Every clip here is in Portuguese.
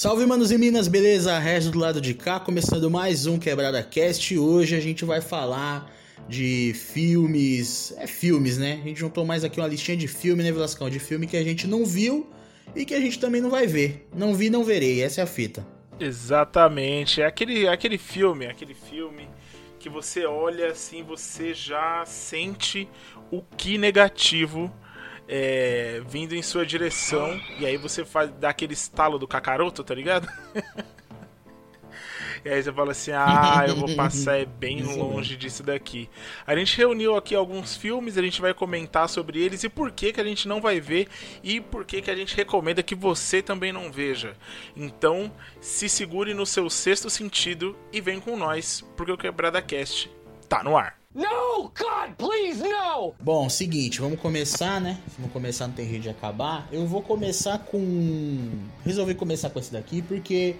Salve, manos e minas, beleza? Regis do lado de cá, começando mais um Quebrada Cast. Hoje a gente vai falar de filmes. É filmes, né? A gente juntou mais aqui uma listinha de filme, né, Velascão? De filme que a gente não viu e que a gente também não vai ver. Não vi, não verei. Essa é a fita. Exatamente. É aquele, aquele filme, aquele filme que você olha assim, você já sente o que negativo é, vindo em sua direção. E aí você faz, dá aquele estalo do cacaroto, tá ligado? E aí você fala assim: ah, eu vou passar bem longe disso daqui. A gente reuniu aqui alguns filmes, a gente vai comentar sobre eles e por que, que a gente não vai ver e por que, que a gente recomenda que você também não veja. Então, se segure no seu sexto sentido e vem com nós, porque o Quebrada Cast tá no ar. No, God, please, no! Bom, seguinte, vamos começar, né? Vamos começar, não tem jeito de acabar. Eu vou começar com. Resolvi começar com esse daqui porque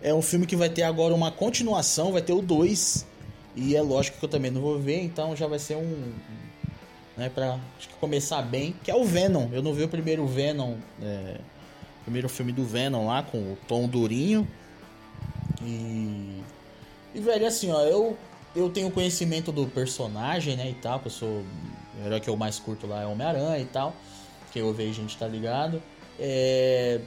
é um filme que vai ter agora uma continuação, vai ter o 2. E é lógico que eu também não vou ver, então já vai ser um. Né, pra começar bem, que é o Venom. Eu não vi o primeiro Venom, é, primeiro filme do Venom lá, com o Tom Durinho. E. E, velho, assim, ó, eu eu tenho conhecimento do personagem, né, e tal, que eu sou... O herói que eu mais curto lá é Homem-Aranha e tal, que eu vejo gente tá ligado. É...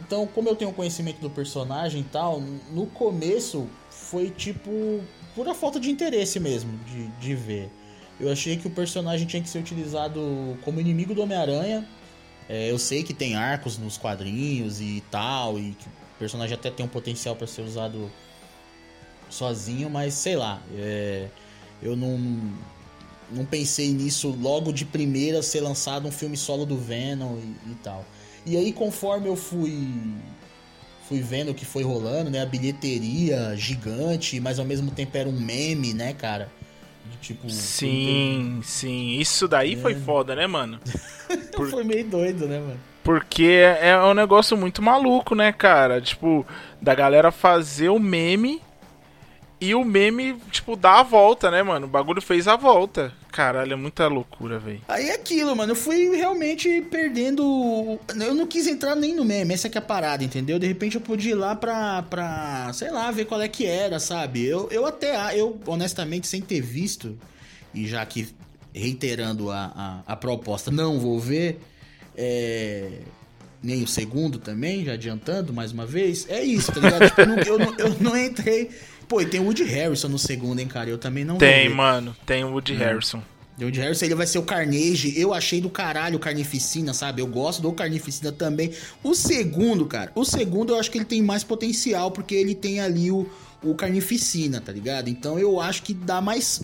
Então, como eu tenho conhecimento do personagem e tal, no começo foi tipo pura falta de interesse mesmo de, de ver. Eu achei que o personagem tinha que ser utilizado como inimigo do Homem-Aranha. É, eu sei que tem arcos nos quadrinhos e tal, e que o personagem até tem um potencial para ser usado sozinho, mas sei lá, é, eu não, não pensei nisso logo de primeira ser lançado um filme solo do Venom e, e tal. E aí conforme eu fui fui vendo o que foi rolando, né, a bilheteria gigante, mas ao mesmo tempo era um meme, né, cara? Tipo, sim, tem... sim. Isso daí é. foi foda, né, mano? Por... foi meio doido, né, mano? Porque é, é um negócio muito maluco, né, cara? Tipo, da galera fazer o meme e o meme, tipo, dá a volta, né, mano? O bagulho fez a volta. Caralho, é muita loucura, velho. Aí é aquilo, mano. Eu fui realmente perdendo. Eu não quis entrar nem no meme, essa que é a parada, entendeu? De repente eu podia ir lá pra, pra sei lá, ver qual é que era, sabe? Eu, eu até, eu honestamente, sem ter visto, e já aqui reiterando a, a, a proposta, não vou ver. É nem o segundo também, já adiantando mais uma vez. É isso, tá ligado? tipo, eu, não, eu, não, eu não entrei Pô, e tem o Woody Harrison no segundo, hein, cara? Eu também não Tem, mano. Tem o Woody hum. Harrison. O Woody Harrison, ele vai ser o Carnage. Eu achei do caralho o Carnificina, sabe? Eu gosto do Carnificina também. O segundo, cara, o segundo eu acho que ele tem mais potencial, porque ele tem ali o, o Carnificina, tá ligado? Então eu acho que dá mais.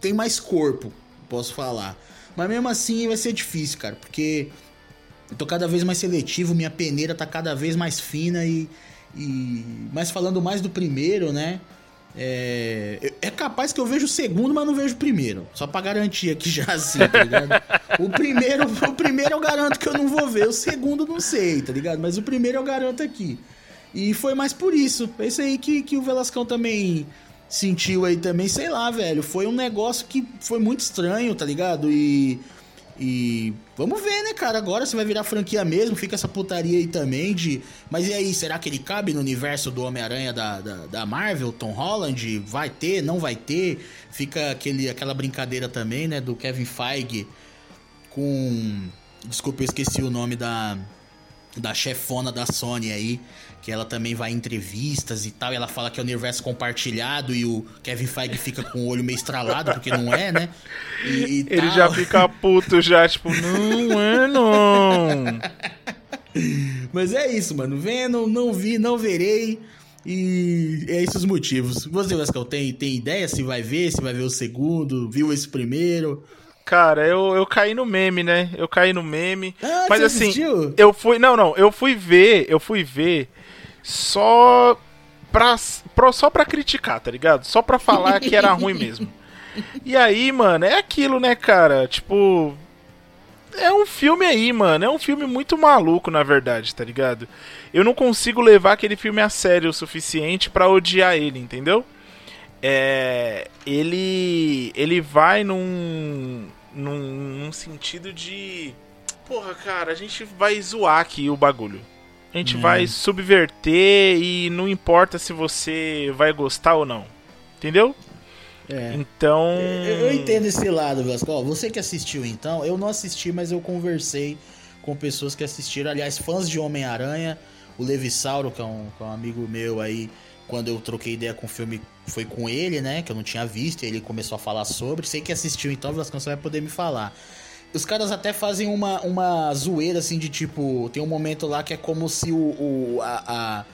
Tem mais corpo, posso falar. Mas mesmo assim vai ser difícil, cara, porque eu tô cada vez mais seletivo, minha peneira tá cada vez mais fina e. e... Mas falando mais do primeiro, né? É, é capaz que eu vejo o segundo, mas não vejo o primeiro. Só pra garantir aqui já assim, tá ligado? o, primeiro, o primeiro eu garanto que eu não vou ver, o segundo não sei, tá ligado? Mas o primeiro eu garanto aqui. E foi mais por isso. É isso aí que, que o Velascão também sentiu aí também, sei lá, velho. Foi um negócio que foi muito estranho, tá ligado? E e vamos ver, né, cara? Agora você vai virar franquia mesmo, fica essa putaria aí também de. Mas e aí, será que ele cabe no universo do Homem-Aranha da, da, da, Marvel, Tom Holland? Vai ter, não vai ter? Fica aquele, aquela brincadeira também, né, do Kevin Feige com. Desculpa, eu esqueci o nome da. Da chefona da Sony aí, que ela também vai em entrevistas e tal, e ela fala que é o universo compartilhado e o Kevin Feige fica com o olho meio estralado, porque não é, né? E, e Ele tal. já fica puto já, tipo, não é não. Mas é isso, mano. Vendo, não vi, não verei. E é esses os motivos. Você, Vascal, tem, tem ideia se vai ver, se vai ver o segundo? Viu esse primeiro? Cara, eu, eu caí no meme, né? Eu caí no meme. Ah, mas assim, assistiu? eu fui. Não, não, eu fui ver, eu fui ver só pra, só pra criticar, tá ligado? Só pra falar que era ruim mesmo. E aí, mano, é aquilo, né, cara? Tipo. É um filme aí, mano. É um filme muito maluco, na verdade, tá ligado? Eu não consigo levar aquele filme a sério o suficiente para odiar ele, entendeu? É, ele ele vai num, num, num sentido de porra, cara, a gente vai zoar aqui o bagulho A gente é. vai subverter e não importa se você vai gostar ou não. Entendeu? É. Então. Eu, eu, entendo esse lado, Vasco. você que assistiu então, eu não assisti, mas eu conversei com pessoas que assistiram. Aliás, fãs de Homem-Aranha, o Levissauro, que é, um, que é um amigo meu aí, quando eu troquei ideia com o filme, foi com ele, né? Que eu não tinha visto, e ele começou a falar sobre. Sei que assistiu, então, Vasco, você vai poder me falar. Os caras até fazem uma, uma zoeira, assim, de tipo... Tem um momento lá que é como se o... o a, a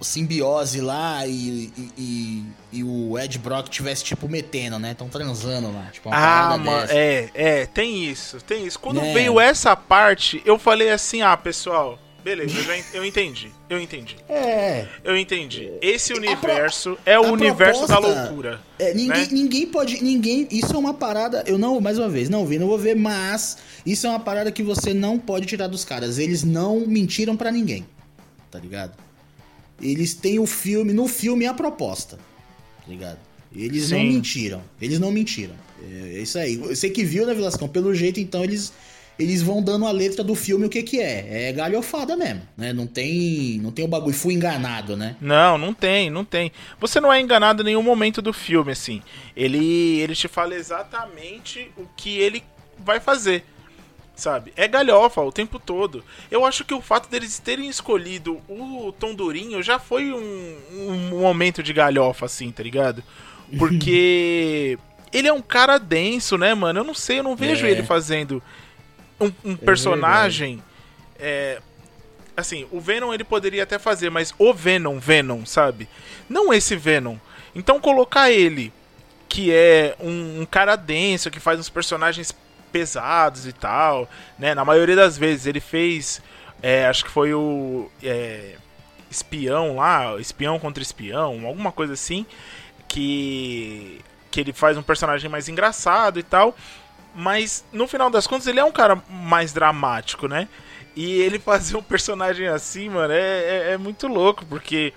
o simbiose lá e, e, e, o Ed Brock tivesse, tipo, metendo, né? Estão transando lá. Tipo, ah, mano, é, é, tem isso, tem isso. Quando é. veio essa parte, eu falei assim, ah, pessoal, beleza, eu, já, eu entendi, eu entendi. É. Eu entendi. Esse universo pro, é o universo proposta, da loucura. É, ninguém, né? ninguém pode, ninguém, isso é uma parada, eu não, mais uma vez, não vi, não vou ver, mas isso é uma parada que você não pode tirar dos caras. Eles não mentiram para ninguém, tá ligado? eles têm o filme, no filme a proposta, tá ligado? Eles Sim. não mentiram, eles não mentiram. É, é isso aí. Você que viu, né, Vilascão? Pelo jeito, então, eles eles vão dando a letra do filme o que que é. É galhofada mesmo, né? Não tem, não tem o bagulho, fui enganado, né? Não, não tem, não tem. Você não é enganado em nenhum momento do filme, assim. Ele, ele te fala exatamente o que ele vai fazer sabe? É galhofa o tempo todo. Eu acho que o fato deles terem escolhido o Tom Durinho já foi um, um momento de galhofa, assim, tá ligado? Porque ele é um cara denso, né, mano? Eu não sei, eu não vejo é. ele fazendo um, um é personagem. É, assim, o Venom ele poderia até fazer, mas o Venom, Venom, sabe? Não esse Venom. Então colocar ele, que é um, um cara denso, que faz uns personagens pesados e tal, né? Na maioria das vezes ele fez, é, acho que foi o é, espião lá, espião contra espião, alguma coisa assim, que que ele faz um personagem mais engraçado e tal, mas no final das contas ele é um cara mais dramático, né? E ele fazer um personagem assim, mano, é, é, é muito louco, porque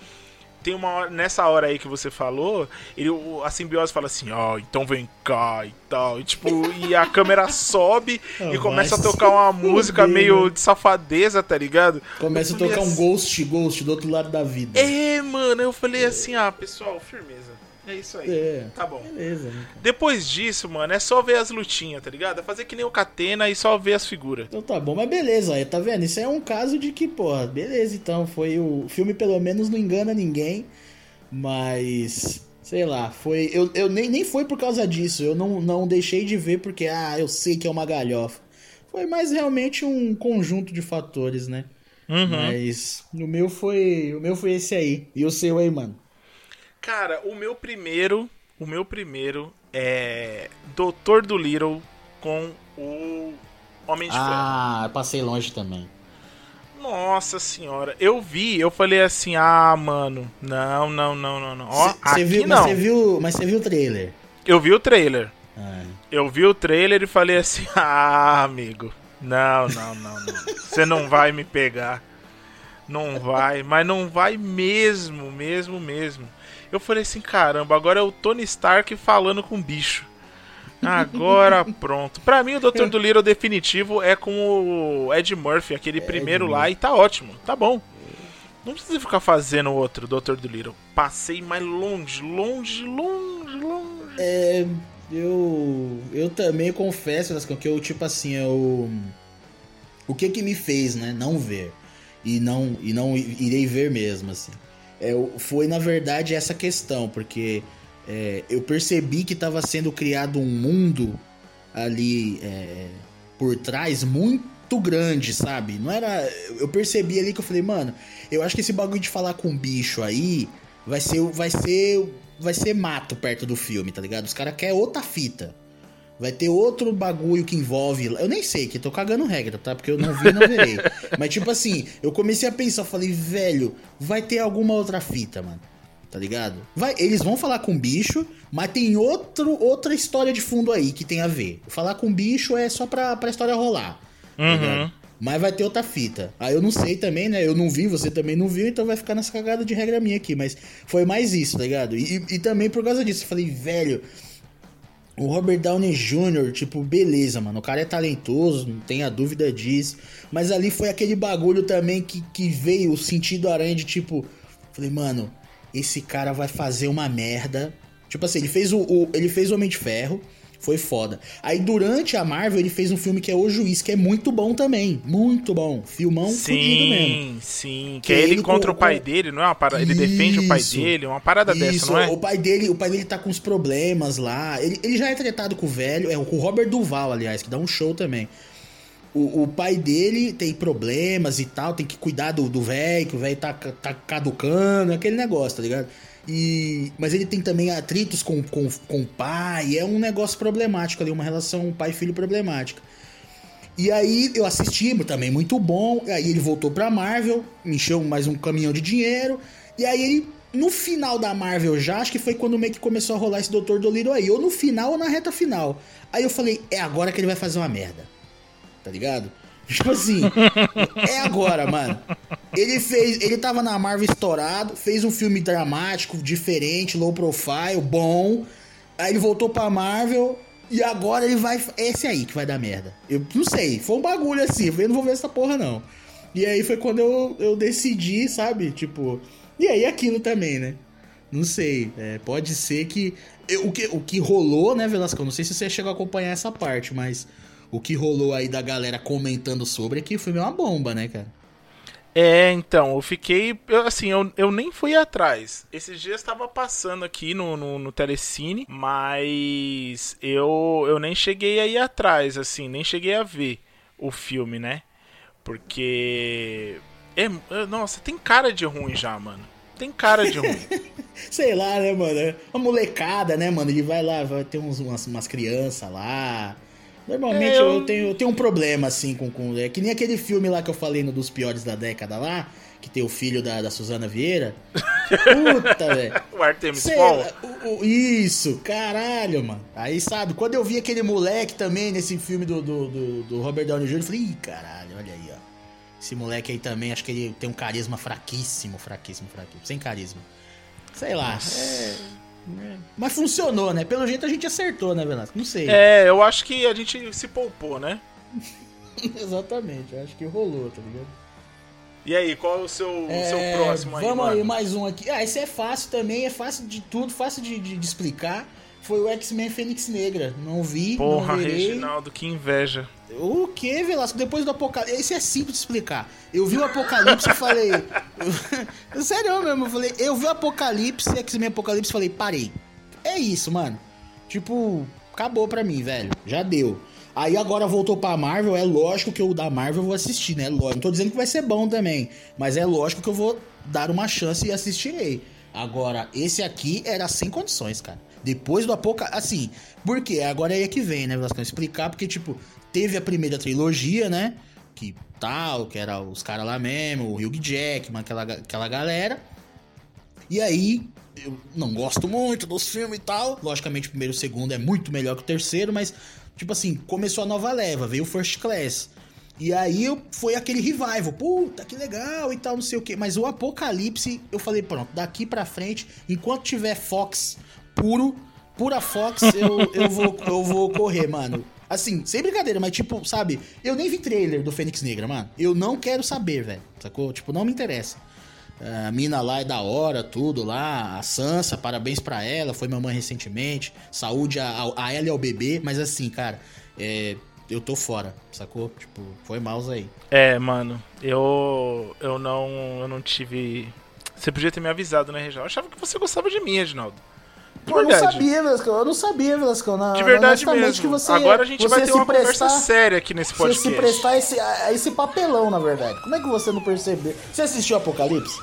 tem uma hora, nessa hora aí que você falou, ele, a simbiose fala assim, ó, oh, então vem cá e tal. E tipo, e a câmera sobe e começa a tocar uma música meio de safadeza, tá ligado? Começa a tocar assim, um ghost, ghost do outro lado da vida. É, mano, eu falei assim, ah, pessoal, firmeza. É isso aí. É, tá bom. Beleza, né, Depois disso, mano, é só ver as lutinhas, tá ligado? É fazer que nem o Catena e só ver as figuras. Então tá bom, mas beleza, aí, tá vendo? Isso é um caso de que, porra, beleza, então foi o, o filme pelo menos não engana ninguém, mas sei lá, foi eu, eu nem, nem foi por causa disso, eu não, não deixei de ver porque ah, eu sei que é uma galhofa. Foi mais realmente um conjunto de fatores, né? Uhum. Mas o meu foi, o meu foi esse aí. E o seu aí, mano? Cara, o meu primeiro, o meu primeiro é Doutor do Little com o Homem de Ferro. Ah, passei longe também. Nossa senhora, eu vi, eu falei assim, ah, mano, não, não, não, não, não. Ó, cê, viu, não. Mas você viu, mas você viu o trailer? Eu vi o trailer. Ah. Eu vi o trailer e falei assim, ah, amigo, não, não, não, não. Você não vai me pegar. Não vai, mas não vai mesmo, mesmo, mesmo. Eu falei assim, caramba, agora é o Tony Stark falando com o bicho. Agora pronto. Pra mim, o Dr. Dolittle definitivo é com o Ed Murphy, aquele é primeiro lá, e tá ótimo, tá bom. Não precisa ficar fazendo outro Dr. Dolittle. Passei mais longe, longe, longe, longe. É. Eu. Eu também confesso, que eu, tipo assim, eu. O que que me fez, né? Não ver. E não, e não irei ver mesmo, assim é, foi na verdade essa questão, porque é, eu percebi que estava sendo criado um mundo ali é, por trás muito grande, sabe? Não era. Eu percebi ali que eu falei, mano, eu acho que esse bagulho de falar com bicho aí vai ser. Vai ser. Vai ser mato perto do filme, tá ligado? Os caras querem outra fita. Vai ter outro bagulho que envolve. Eu nem sei, que tô cagando regra, tá? Porque eu não vi e não verei. Mas, tipo assim, eu comecei a pensar, falei, velho, vai ter alguma outra fita, mano. Tá ligado? Vai, eles vão falar com bicho, mas tem outro, outra história de fundo aí que tem a ver. Falar com bicho é só pra, pra história rolar. Tá uhum. mas vai ter outra fita. Aí eu não sei também, né? Eu não vi, você também não viu, então vai ficar nessa cagada de regra minha aqui. Mas foi mais isso, tá ligado? E, e também por causa disso, eu falei, velho, O Robert Downey Jr., tipo, beleza, mano. O cara é talentoso, não tenha dúvida disso. Mas ali foi aquele bagulho também que, que veio o sentido aranha de tipo. Falei, mano, esse cara vai fazer uma merda. Tipo assim, ele fez o, o ele fez o Homem de Ferro. Foi foda. Aí durante a Marvel ele fez um filme que é O Juiz, que é muito bom também. Muito bom. Filmão sim, mesmo. Sim, sim. Que, que é ele, contra com, o pai dele, não é uma parada. Ele defende o pai dele, uma parada isso, dessa, não é? O pai dele, o pai dele tá com uns problemas lá. Ele, ele já é tratado com o velho, é com o Robert Duval, aliás, que dá um show também. O, o, pai dele tem problemas e tal, tem que cuidar do velho, que o velho tá, tá caducando, aquele negócio, tá ligado? E, mas ele tem também atritos com, com, com o pai, é um negócio problemático ali, uma relação pai-filho problemática. E aí eu assisti, também muito bom. Aí ele voltou pra Marvel, me encheu mais um caminhão de dinheiro. E aí ele, no final da Marvel já, acho que foi quando meio que começou a rolar esse Doutor Dolittle aí, ou no final ou na reta final. Aí eu falei, é agora que ele vai fazer uma merda. Tá ligado? Tipo assim, é agora, mano. Ele fez. Ele tava na Marvel estourado, fez um filme dramático, diferente, low profile, bom. Aí ele voltou pra Marvel. E agora ele vai. Esse aí que vai dar merda. Eu não sei. Foi um bagulho assim. Eu não vou ver essa porra, não. E aí foi quando eu, eu decidi, sabe? Tipo. E aí aquilo também, né? Não sei. É, pode ser que. o, que. O que rolou, né, Velasco? Não sei se você chegou a acompanhar essa parte, mas o que rolou aí da galera comentando sobre é que o filme é uma bomba, né, cara? É, então, eu fiquei. Eu, assim, eu, eu nem fui atrás. Esses dias estava passando aqui no, no, no, Telecine, mas eu, eu nem cheguei aí atrás, assim, nem cheguei a ver o filme, né? Porque. É, é nossa, tem cara de ruim já, mano. Tem cara de ruim. Sei lá, né, mano? Uma molecada, né, mano? Ele vai lá, vai ter uns, umas, umas crianças lá. Normalmente é, eu... eu... tenho, eu tenho um problema, assim, com, com. É que nem aquele filme lá que eu falei no dos piores da década lá, que tem o filho da, da Suzana Vieira. Puta, velho. o Artemis Paul. Isso, caralho, mano. Aí, sabe, quando eu vi aquele moleque também nesse filme do, do, do, do Robert Downey Jr., eu falei, ih, caralho, olha aí, ó. Esse moleque aí também, acho que ele tem um carisma fraquíssimo, fraquíssimo, fraquíssimo. Sem carisma. Sei lá. É. É. Mas funcionou, né? Pelo jeito a gente acertou, né, Velasco? Não sei. É, eu acho que a gente se poupou, né? Exatamente, eu acho que rolou, tá ligado? E aí, qual é o seu, é, seu próximo aí? Vamos mano? aí, mais um aqui. Ah, esse é fácil também, é fácil de tudo, fácil de, de, de explicar. Foi o X-Men Fênix Negra. Não vi, Porra, não verei. Reginaldo, que inveja. O que, Velasco? Depois do Apocalipse. Esse é simples de explicar. Eu vi o Apocalipse e falei. Sério mesmo, eu falei. Eu vi o Apocalipse, X-Men Apocalipse falei, parei. É isso, mano. Tipo, acabou pra mim, velho. Já deu. Aí agora voltou pra Marvel, é lógico que eu da Marvel eu vou assistir, né? Lógico. Não tô dizendo que vai ser bom também. Mas é lógico que eu vou dar uma chance e assistirei. Agora, esse aqui era sem condições, cara. Depois do Apocalipse. Assim, por quê? Agora é aí que vem, né, Velasco? Explicar, porque, tipo, teve a primeira trilogia, né? Que tal, que era os caras lá mesmo, o Hugh Jackman, aquela, aquela galera. E aí, eu não gosto muito dos filmes e tal. Logicamente, o primeiro e o segundo é muito melhor que o terceiro, mas, tipo assim, começou a nova leva, veio o First Class. E aí foi aquele revival, puta que legal e tal, não sei o que. Mas o Apocalipse, eu falei, pronto, daqui pra frente, enquanto tiver Fox puro, pura Fox, eu, eu, vou, eu vou correr, mano. Assim, sem brincadeira, mas tipo, sabe? Eu nem vi trailer do Fênix Negra, mano. Eu não quero saber, velho. Sacou? Tipo, não me interessa. A mina lá é da hora, tudo lá. A Sansa, parabéns pra ela. Foi mamãe recentemente. Saúde a, a ela e ao bebê. Mas assim, cara, é, eu tô fora, sacou? Tipo, foi mouse aí. É, mano. Eu. Eu não. Eu não tive. Você podia ter me avisado, né, Reginaldo? Eu achava que você gostava de mim, Reginaldo. Pô, eu não sabia, Velasco. Eu não sabia, Velasco. Na, de verdade mesmo. Que você, Agora a gente vai ter uma prestar, conversa séria aqui nesse podcast. Você se prestar esse, a, esse papelão, na verdade. Como é que você não percebeu? Você assistiu Apocalipse?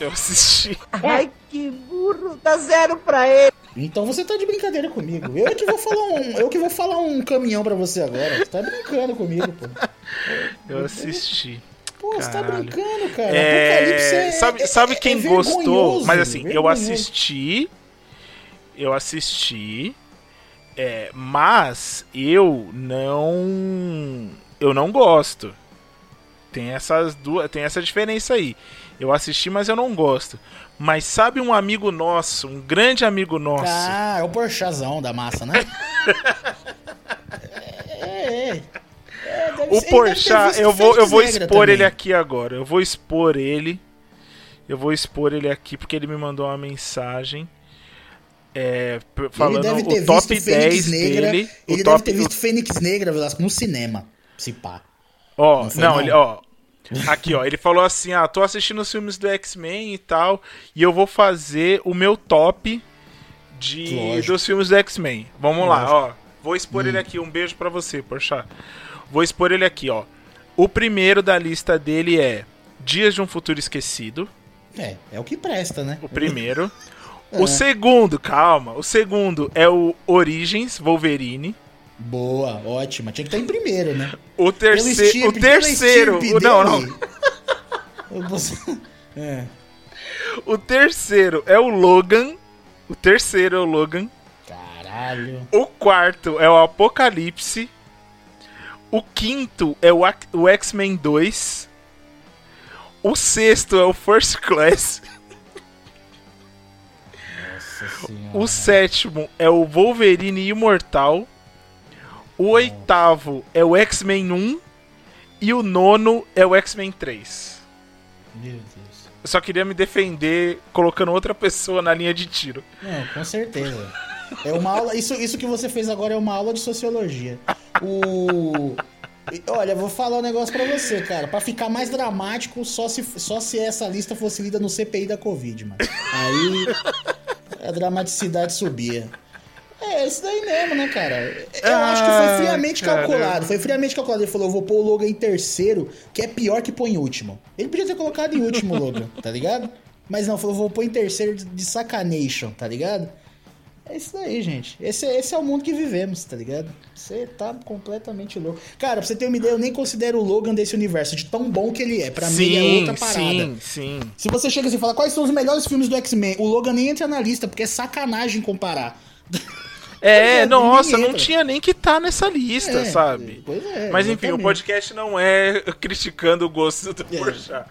Eu assisti. Ai, que burro. Dá zero pra ele. Então você tá de brincadeira comigo. Eu que vou falar um, eu que vou falar um caminhão pra você agora. Você tá brincando comigo, pô. Eu assisti. Pô, Caralho. você tá brincando, cara. É... Apocalipse é, sabe, sabe é, quem é gostou? Mas assim, vergonhoso. eu assisti eu assisti, é, mas eu não eu não gosto. Tem essas duas, tem essa diferença aí. Eu assisti, mas eu não gosto. Mas sabe um amigo nosso, um grande amigo nosso. Ah, é o Porchazão da massa, né? é, é. é o Porchat, eu vou, eu vou expor também. ele aqui agora. Eu vou expor ele. Eu vou expor ele aqui porque ele me mandou uma mensagem. É, falando o top 10 Negra, dele. Ele deve ter visto Fênix Negra, Velasco, no cinema. Se pá. Ó, não, não, não, ele, ó. Aqui, ó, ele falou assim: ah, tô assistindo os filmes do X-Men e tal, e eu vou fazer o meu top de dos filmes do X-Men. Vamos Lógico. lá, ó. Vou expor hum. ele aqui. Um beijo para você, Porchat. Vou expor ele aqui, ó. O primeiro da lista dele é Dias de um Futuro Esquecido. É, é o que presta, né? O primeiro. é. O segundo, calma. O segundo é o Origins Wolverine. Boa, ótima. Tinha que estar em primeiro, né? O terceiro. O terceiro. O, não, não. é. O terceiro é o Logan. O terceiro é o Logan. Caralho. O quarto é o Apocalipse. O quinto é o, o X-Men 2. O sexto é o First Class. O sétimo é o Wolverine Imortal. O oitavo é o X-Men 1 e o nono é o X-Men 3. Meu Deus. Eu só queria me defender colocando outra pessoa na linha de tiro. Não, com certeza. É uma aula. Isso, isso que você fez agora é uma aula de sociologia. O. Olha, vou falar um negócio pra você, cara. Pra ficar mais dramático, só se, só se essa lista fosse lida no CPI da Covid, mano. Aí a dramaticidade subia. É, isso daí mesmo, né, cara? Eu ah, acho que foi friamente cara. calculado. Foi friamente calculado. Ele falou: vou pôr o Logan em terceiro, que é pior que pôr em último. Ele podia ter colocado em último o Logan, tá ligado? Mas não, falou: vou pôr em terceiro de sacanation, tá ligado? É isso daí, gente. Esse, esse é o mundo que vivemos, tá ligado? Você tá completamente louco. Cara, pra você ter uma ideia, eu nem considero o Logan desse universo, de tão bom que ele é. Pra sim, mim é outra parada. Sim, sim. Se você chega assim e fala quais são os melhores filmes do X-Men, o Logan nem entra na lista, porque é sacanagem comparar. É, nossa, não tinha nem que estar tá nessa lista, é, sabe? Pois é. Mas enfim, exatamente. o podcast não é criticando o gosto do é. Porchat.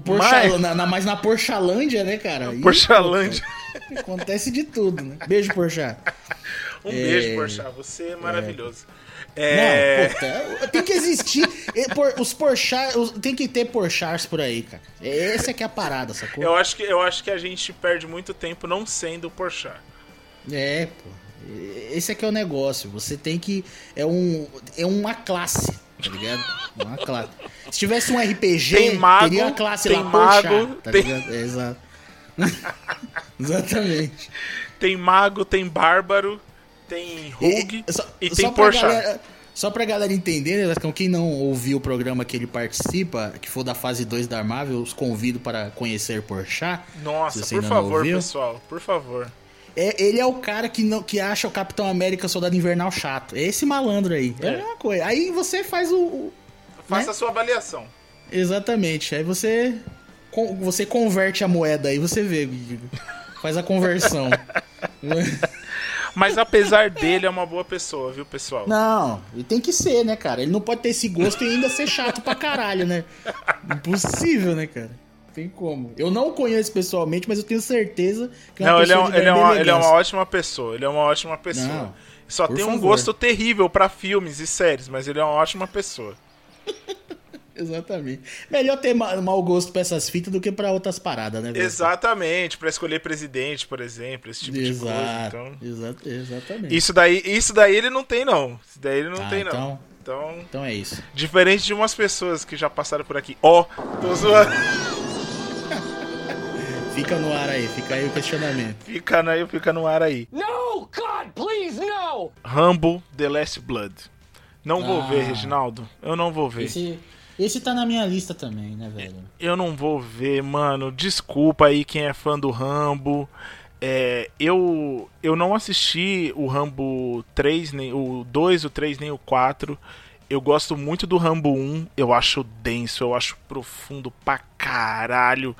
O Porchat, Mas... na, na, mais na Porchalândia, né, cara? Porchalândia. Acontece de tudo, né? Beijo, Porchat. Um é... beijo, Porchat. Você é maravilhoso. É... Não, puta, tem que existir. Os Porchat, tem que ter Porchars por aí, cara. Essa é que é a parada, sacou? Eu acho que, eu acho que a gente perde muito tempo não sendo Porchat. É, pô. Esse aqui é o negócio. Você tem que. É, um, é uma classe, tá ligado? Uma classe. Se tivesse um RPG, tem mago, teria uma classe tem lá mago, tá tem... ligado? É, exato. Exatamente. Tem mago, tem bárbaro, tem Rogue e, só, e tem Porchat. Só pra galera entender, né, quem não ouviu o programa que ele participa, que for da fase 2 da Marvel, os convido para conhecer Porchat. Nossa, por favor, pessoal, por favor. É, ele é o cara que, não, que acha o Capitão América Soldado Invernal chato. É esse malandro aí. É, é uma coisa. Aí você faz o. o Faça né? a sua avaliação. Exatamente. Aí você. Você converte a moeda aí, você vê, Faz a conversão. Mas apesar dele, é uma boa pessoa, viu, pessoal? Não, e tem que ser, né, cara? Ele não pode ter esse gosto e ainda ser chato pra caralho, né? Impossível, né, cara? Tem como. Eu não o conheço pessoalmente, mas eu tenho certeza que é uma não, ele é, um, ele, é uma, ele é uma ótima pessoa. Ele é uma ótima pessoa. Não, Só tem favor. um gosto terrível para filmes e séries, mas ele é uma ótima pessoa. Exatamente. Melhor ter mau gosto pra essas fitas do que pra outras paradas, né? Exatamente, para escolher presidente, por exemplo, esse tipo Exato, de coisa. Então, Exato, exatamente. Isso daí, isso daí ele não tem, não. Isso daí ele não ah, tem, então, não. Então, então é isso. Diferente de umas pessoas que já passaram por aqui. Ó, oh, tô zoando. Fica no ar aí, fica aí o questionamento. Fica, no, fica no ar aí. No, God, please, no! Rambo The Last Blood. Não ah, vou ver, Reginaldo. Eu não vou ver. Esse, esse tá na minha lista também, né, velho? Eu não vou ver, mano. Desculpa aí quem é fã do Rambo. É, eu, eu não assisti o Rambo 3, nem o 2, o 3, nem o 4. Eu gosto muito do Rambo 1, eu acho denso, eu acho profundo pra caralho.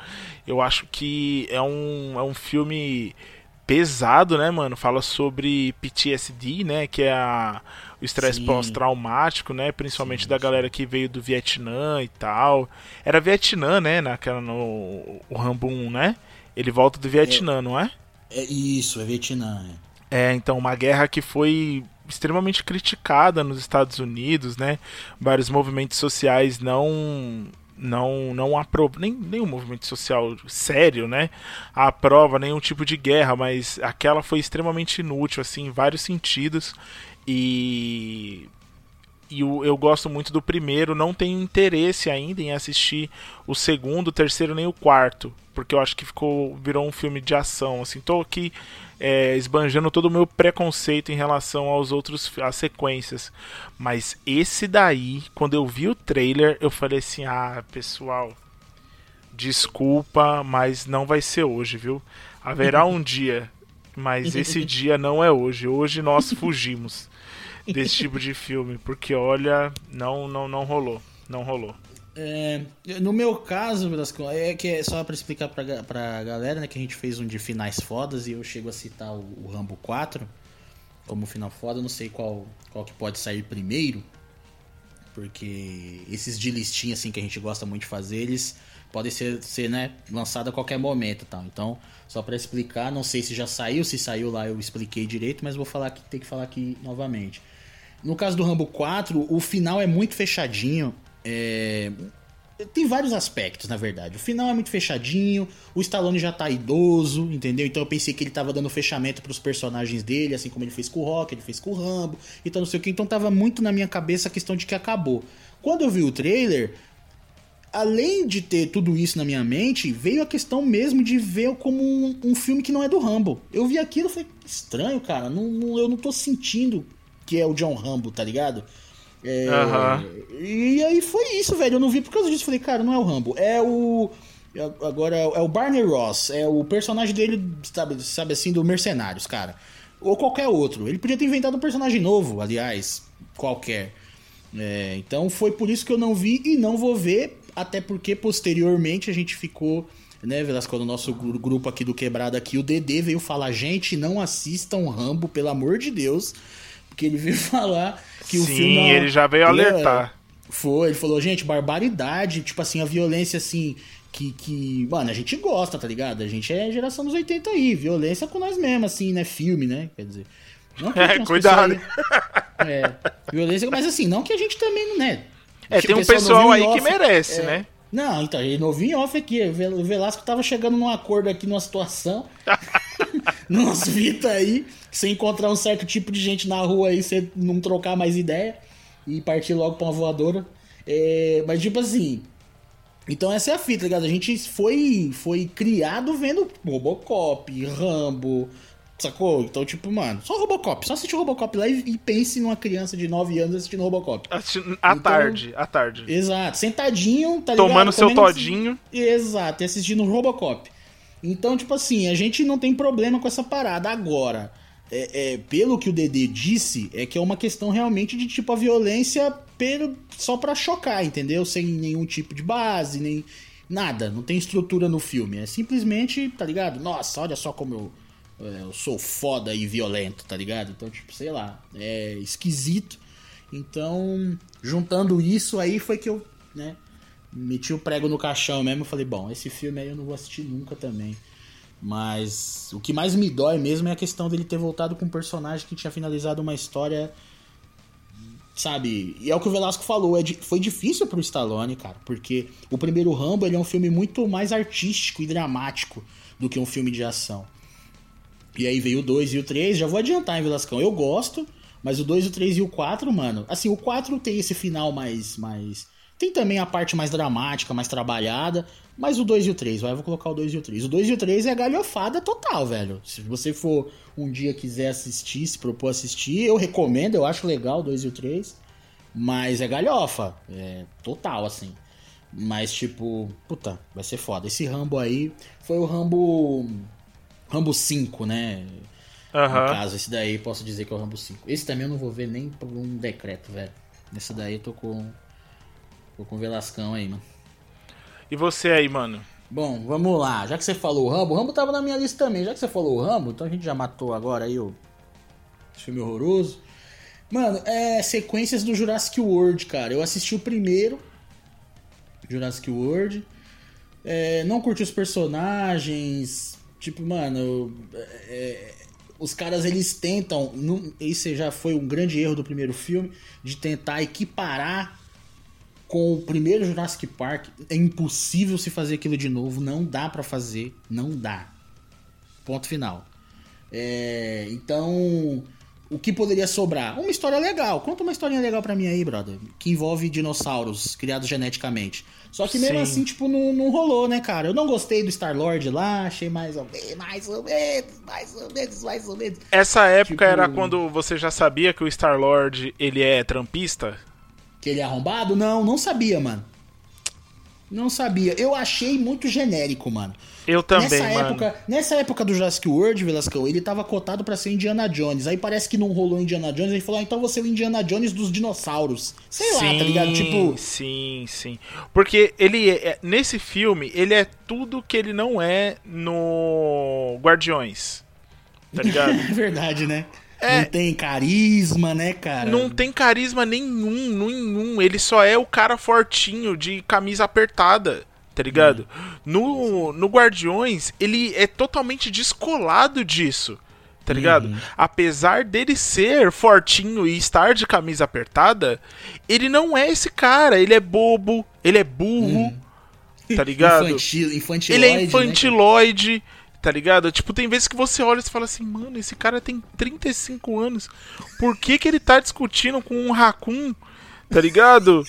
Eu acho que é um, é um filme pesado, né, mano? Fala sobre PTSD, né? Que é a, o estresse pós-traumático, né? Principalmente sim, da galera que veio do Vietnã e tal. Era Vietnã, né? Naquela, no o Rambo 1, né? Ele volta do Vietnã, não é? É isso, é Vietnã. É, então, uma guerra que foi extremamente criticada nos Estados Unidos, né? Vários movimentos sociais não não não aprova nem nenhum movimento social sério, né? Aprova nenhum tipo de guerra, mas aquela foi extremamente inútil assim em vários sentidos e e o, eu gosto muito do primeiro, não tenho interesse ainda em assistir o segundo, o terceiro nem o quarto, porque eu acho que ficou virou um filme de ação, assim, tô aqui é, esbanjando todo o meu preconceito em relação aos outros às sequências, mas esse daí, quando eu vi o trailer, eu falei assim: "Ah, pessoal, desculpa, mas não vai ser hoje, viu? Haverá um dia, mas esse dia não é hoje. Hoje nós fugimos." Desse tipo de filme, porque olha, não não não rolou, não rolou. É, no meu caso, é que é só para explicar pra, pra galera, né, que a gente fez um de finais fodas e eu chego a citar o, o Rambo 4 como final foda, não sei qual qual que pode sair primeiro, porque esses de listinha assim que a gente gosta muito de fazer, eles podem ser, ser né, lançado a qualquer momento, tal. Então, só para explicar, não sei se já saiu, se saiu lá eu expliquei direito, mas vou falar aqui, ter que falar aqui novamente. No caso do Rambo 4, o final é muito fechadinho. É... Tem vários aspectos, na verdade. O final é muito fechadinho, o Stallone já tá idoso, entendeu? Então eu pensei que ele tava dando fechamento para os personagens dele, assim como ele fez com o Rock, ele fez com o Rambo, então não sei o que. Então tava muito na minha cabeça a questão de que acabou. Quando eu vi o trailer, além de ter tudo isso na minha mente, veio a questão mesmo de ver como um, um filme que não é do Rambo. Eu vi aquilo e falei, estranho, cara, não, não, eu não tô sentindo que é o John Rambo, tá ligado? É. E aí foi isso, velho. Eu não vi por causa disso. Falei, cara, não é o Rambo. É o. É, agora é o Barney Ross. É o personagem dele, sabe, sabe assim, do Mercenários, cara. Ou qualquer outro. Ele podia ter inventado um personagem novo, aliás. Qualquer. É, então foi por isso que eu não vi e não vou ver. Até porque posteriormente a gente ficou né, Velasco, no nosso grupo aqui do Quebrado aqui, o Dedê veio falar, gente, não assistam Rambo, pelo amor de Deus. Porque ele veio falar que Sim, o filme. Sim, ele já veio alertar. Foi, ele falou, gente, barbaridade. Tipo assim, a violência assim. Que, que. Mano, a gente gosta, tá ligado? A gente é geração dos 80 aí. Violência com nós mesmo, assim, né? Filme, né? Quer dizer. Não é, cuidado. Aí, é, violência, mas assim, não que a gente também, né? É, tem um pessoal aí off, que merece, é, né? Não, então, ele novinho off aqui. O Velasco tava chegando num acordo aqui numa situação. Nos Vita aí. Você encontrar um certo tipo de gente na rua aí, você não trocar mais ideia. E partir logo pra uma voadora. É, mas tipo assim. Então essa é a fita, ligado? A gente foi, foi criado vendo Robocop, Rambo, Sacou? Então, tipo, mano, só Robocop. Só assiste Robocop lá e, e pense numa criança de 9 anos assistindo Robocop. Assistindo à então, tarde, à tarde. Exato. Sentadinho, tá ligado? Tomando seu todinho. Exato, e assistindo Robocop. Então, tipo assim, a gente não tem problema com essa parada. Agora, é, é, pelo que o Dedê disse, é que é uma questão realmente de, tipo, a violência pelo, só pra chocar, entendeu? Sem nenhum tipo de base, nem nada. Não tem estrutura no filme. É simplesmente, tá ligado? Nossa, olha só como eu é, eu sou foda e violento, tá ligado? Então, tipo, sei lá, é esquisito. Então, juntando isso aí foi que eu, né, meti o prego no caixão mesmo. Falei, bom, esse filme aí eu não vou assistir nunca também. Mas o que mais me dói mesmo é a questão dele ter voltado com um personagem que tinha finalizado uma história. Sabe? E é o que o Velasco falou, é, foi difícil pro Stallone, cara, porque o primeiro Rambo ele é um filme muito mais artístico e dramático do que um filme de ação. E aí veio o 2 e o 3. Já vou adiantar, em Velascão? Eu gosto, mas o 2, o 3 e o 4, mano. Assim, o 4 tem esse final mais. mais... Tem também a parte mais dramática, mais trabalhada. Mas o 2 e o 3, vai, vou colocar o 2 e o 3. O 2 e o 3 é galhofada total, velho. Se você for um dia quiser assistir, se propor assistir, eu recomendo, eu acho legal o 2 e o 3. Mas é galhofa. É total, assim. Mas, tipo, puta, vai ser foda. Esse Rambo aí foi o Rambo Rambo 5, né? Uhum. No caso, esse daí posso dizer que é o Rambo 5. Esse também eu não vou ver nem por um decreto, velho. Nesse daí eu tô com. Com o Velascão aí, mano. E você aí, mano? Bom, vamos lá. Já que você falou o Rambo, o Rambo tava na minha lista também. Já que você falou o Rambo, então a gente já matou agora aí o filme horroroso. Mano, é sequências do Jurassic World, cara. Eu assisti o primeiro Jurassic World. É, não curti os personagens. Tipo, mano. é, os caras eles tentam. não- Esse já foi um grande erro do primeiro filme. De tentar equiparar com o primeiro Jurassic Park. É impossível se fazer aquilo de novo. Não dá pra fazer. Não dá. Ponto final. É, então, o que poderia sobrar? Uma história legal. Conta uma historinha legal pra mim aí, brother. Que envolve dinossauros criados geneticamente. Só que mesmo Sim. assim, tipo, não, não rolou, né, cara? Eu não gostei do Star-Lord lá, achei mais ou menos, mais ou menos, mais ou menos, mais ou menos. Essa época Tipo- era quando você já sabia que o Star-Lord, ele é trampista? Que ele é arrombado? Não, não sabia, mano. Não sabia. Eu achei muito genérico, mano. Eu também, nessa mano. época, nessa época do Jurassic World, Velascão, ele tava cotado pra ser Indiana Jones. Aí parece que não rolou Indiana Jones, ele falou: ah, então você é o Indiana Jones dos dinossauros. Sei lá, tá ligado? Tipo, Sim, sim. Porque ele é, nesse filme, ele é tudo que ele não é no Guardiões. Tá ligado? é verdade, né? É. Não tem carisma, né, cara? não tem carisma nenhum, nenhum. Ele só é o cara fortinho de camisa apertada. Tá ligado? No, no Guardiões, ele é totalmente descolado disso. Tá ligado? Apesar dele ser fortinho e estar de camisa apertada, ele não é esse cara. Ele é bobo, ele é burro. Tá ligado? Infantil, Ele é né, infantiloide, tá ligado? Tipo, tem vezes que você olha e fala assim, mano, esse cara tem 35 anos. Por que que ele tá discutindo com um raccoon, tá ligado?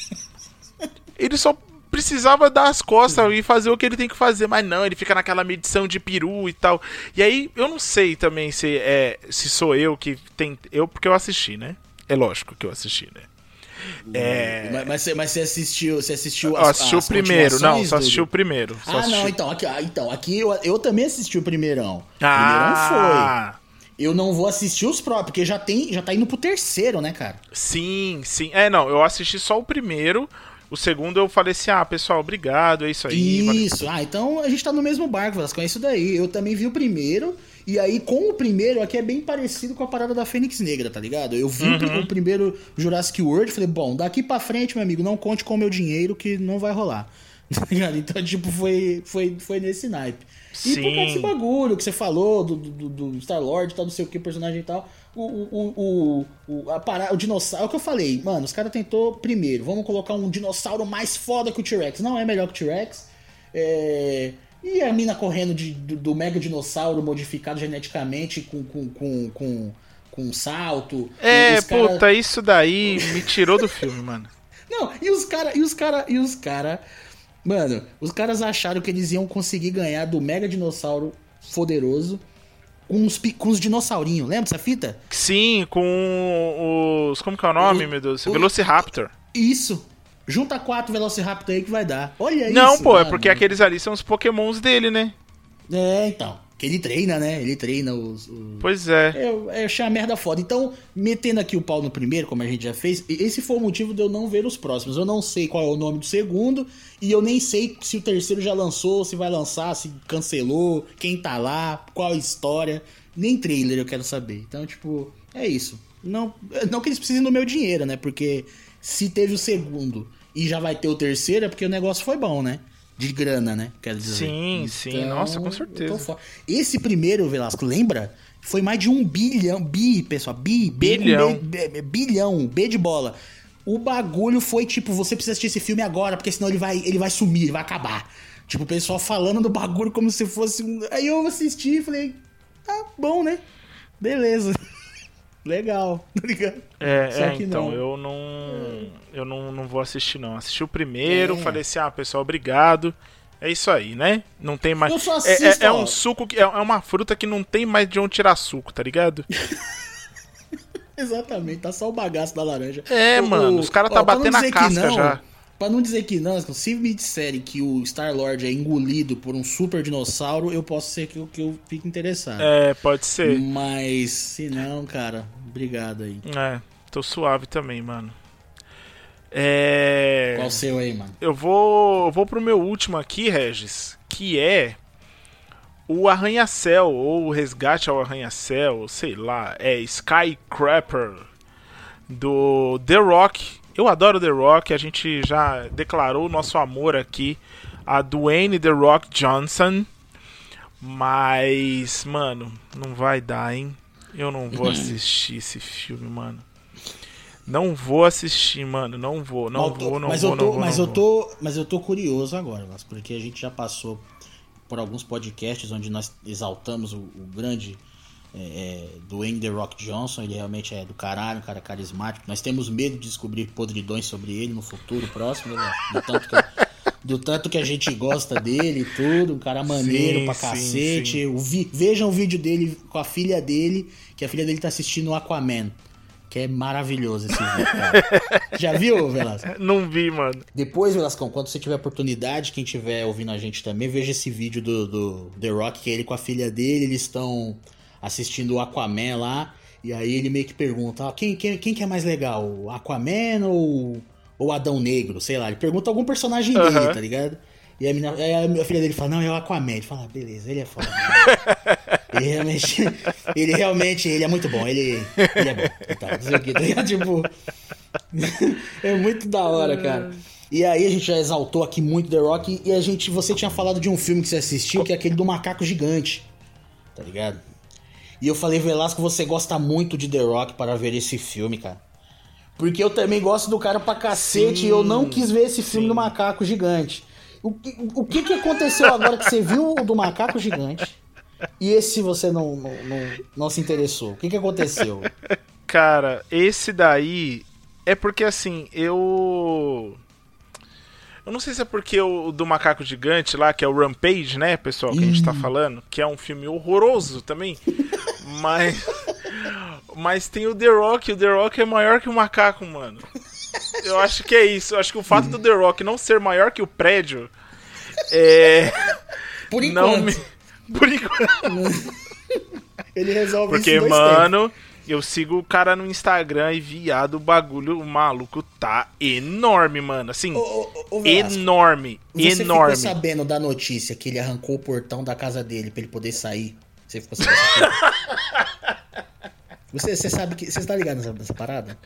Ele só precisava dar as costas e fazer o que ele tem que fazer, mas não, ele fica naquela medição de peru e tal. E aí, eu não sei também se é se sou eu que tem eu porque eu assisti, né? É lógico que eu assisti, né? É, Mas, mas, você, mas você assistiu, você assistiu as, assisti o as primeiro, não, só do- assisti o primeiro. só Ah, assisti- não, então aqui, ah, então, aqui eu, eu também assisti o primeirão. Ah, Primeirão foi. Eu não vou assistir os próprios, porque já tem, já tá indo pro terceiro, né, cara? Sim, sim. É, não, eu assisti só o primeiro. O segundo eu falei assim: ah, pessoal, obrigado, é isso aí. valeu. Isso. Ah, então a gente tá no mesmo barco, Vasco, é isso daí. Eu também vi o primeiro, e aí com o primeiro aqui é bem parecido com a parada da Fênix Negra, tá ligado? Eu vi Uhum. o primeiro Jurassic World e falei, bom, daqui pra frente, meu amigo, não conte com o meu dinheiro que não vai rolar. Tá ligado? Então, tipo, foi, foi, foi nesse naipe. E por causa Sim. desse bagulho que você falou, do, do, do Star-Lord e tal, não sei o que, personagem e tal, o, o, o, o, a parada, o dinossauro, é o que eu falei, mano, os caras tentou primeiro, vamos colocar um dinossauro mais foda que o T-Rex. Não é melhor que o T-Rex. É... E a mina correndo de, do, do mega dinossauro modificado geneticamente com, com, com, com, com salto. É, cara- puta, isso daí me tirou do filme, mano. Não, e os cara, e os cara, e os cara. Mano, os caras acharam que eles iam conseguir ganhar do mega dinossauro poderoso com os, com os dinossaurinhos. Lembra dessa fita? Sim, com os. Como que é o nome, O- meu Deus? o- Velociraptor. Isso. Junta quatro Velociraptor aí que vai dar. Olha isso. Não, pô, é mano. porque aqueles ali são os pokémons dele, né? É, então. Que ele treina, né? Ele treina os. os- Pois é. Eu, eu achei a merda foda. Então, metendo aqui o pau no primeiro, como a gente já fez, esse foi o motivo de eu não ver os próximos. Eu não sei qual é o nome do segundo, e eu nem sei se o terceiro já lançou, se vai lançar, se cancelou, quem tá lá, qual a história. Nem trailer eu quero saber. Então, tipo, é isso. Não, não que eles precisem do meu dinheiro, né? Porque se teve o segundo e já vai ter o terceiro, é porque o negócio foi bom, né? De grana, né? Quero dizer. Sim, sim. Nossa, com certeza. Esse primeiro, Velasco, lembra? Foi mais de um bilhão. Bi, pessoal. Bi, Bilhão. B, B- bilhão. B de bola. O bagulho foi tipo, você precisa assistir esse filme agora, porque senão ele vai, ele vai sumir, ele vai acabar. Tipo, o pessoal falando do bagulho como se fosse um. Aí eu assisti e falei, tá bom, né? Beleza. Legal, tá ligado? É, Só é, que então, não. eu não. Eu não, não vou assistir, não. Assisti o primeiro, É. falei assim, ah, pessoal, obrigado. É isso aí, né? Não tem mais. Eu só é, é- assisto, é ó. um suco que. É, é uma fruta que não tem mais de onde tirar suco, tá ligado? Exatamente, tá só o bagaço da laranja. É, mano, os cara tá ó, batendo a casca não, já. Pra não dizer que não, se me disserem que o Star-Lord é engolido por um super dinossauro, eu posso ser que eu, que eu fique interessado. É, pode ser. Mas, se não, cara, obrigado aí. É, tô suave também, mano. É. Qual o seu aí, mano? Eu vou, eu vou pro meu último aqui, Regis, que é o Arranha-Céu, ou o Resgate ao Arranha-Céu, sei lá, é Skycrapper, do The Rock. Eu adoro The Rock, a gente já declarou nosso amor aqui a Dwayne The Rock Johnson. Mas, mano, não vai dar, hein? Eu não vou assistir esse filme, mano. Não vou assistir, mano. Não vou, não Mas vou, não mas vou, eu tô, não vou. mas não eu vou. tô, mas eu tô curioso agora, Vasco, porque a gente já passou por alguns podcasts onde nós exaltamos o, o grande é, é, Dwayne The Rock Johnson. Ele realmente é do caralho, um cara carismático. Nós temos medo de descobrir podridões sobre ele no futuro próximo, né? do tanto que, do tanto que a gente gosta dele e tudo. Um cara maneiro Sim, pra sim, cacete. sim. O vi- vejam o vídeo dele com a filha dele, que a filha dele tá assistindo o Aquaman. Que é maravilhoso esse vídeo, cara. Já viu, Velasco? Não vi, mano. Depois, Velascão, quando você tiver oportunidade, quem tiver ouvindo a gente também, veja esse vídeo do, do The Rock, que é ele com a filha dele, eles estão assistindo o Aquaman lá, e aí ele meio que pergunta, ah, quem, quem, quem que é mais legal, o Aquaman ou ou Adão Negro, sei lá, ele pergunta algum personagem dele, Aham. tá ligado? E a, aí a minha filha dele fala, não, é o Aquaman. Ele fala, ah, beleza, ele é foda. ele realmente, ele realmente, ele é muito bom, ele, ele é bom. e tal, não sei o quê, tá ligado? Tipo, é muito da hora, cara. E aí a gente já exaltou aqui muito The Rock e a gente, você tinha falado de um filme que você assistiu, que é aquele do macaco gigante. Tá ligado? E eu falei, Velasco, você gosta muito de The Rock para ver esse filme, cara. Porque eu também gosto do cara pra cacete Sim, e eu não quis ver esse filme sim. do macaco gigante. O, que- o que que aconteceu agora que você viu o do macaco gigante e esse você não, não, não, não se interessou? O que que aconteceu? Cara, esse daí é porque assim, eu. Eu não sei se é porque o do macaco gigante lá, que é o Rampage, né, pessoal, que a gente tá falando, que é um filme horroroso também. mas. Mas tem o The Rock, e o The Rock é maior que o macaco, mano. Eu acho que é isso. Eu acho que o fato do The Rock não ser maior que o prédio é. Por enquanto, me. Por enquanto. ele resolve Porque, isso em dois tempos. Eu sigo o cara no Instagram e viado, o bagulho, o maluco tá enorme, mano. Assim, Ô, ô, ô, Velasco, enorme, Você enorme. ficou sabendo da notícia que ele arrancou o portão da casa dele pra ele poder sair? Você ficou sabendo? Você, você sabe que. Você tá ligado nessa, nessa parada?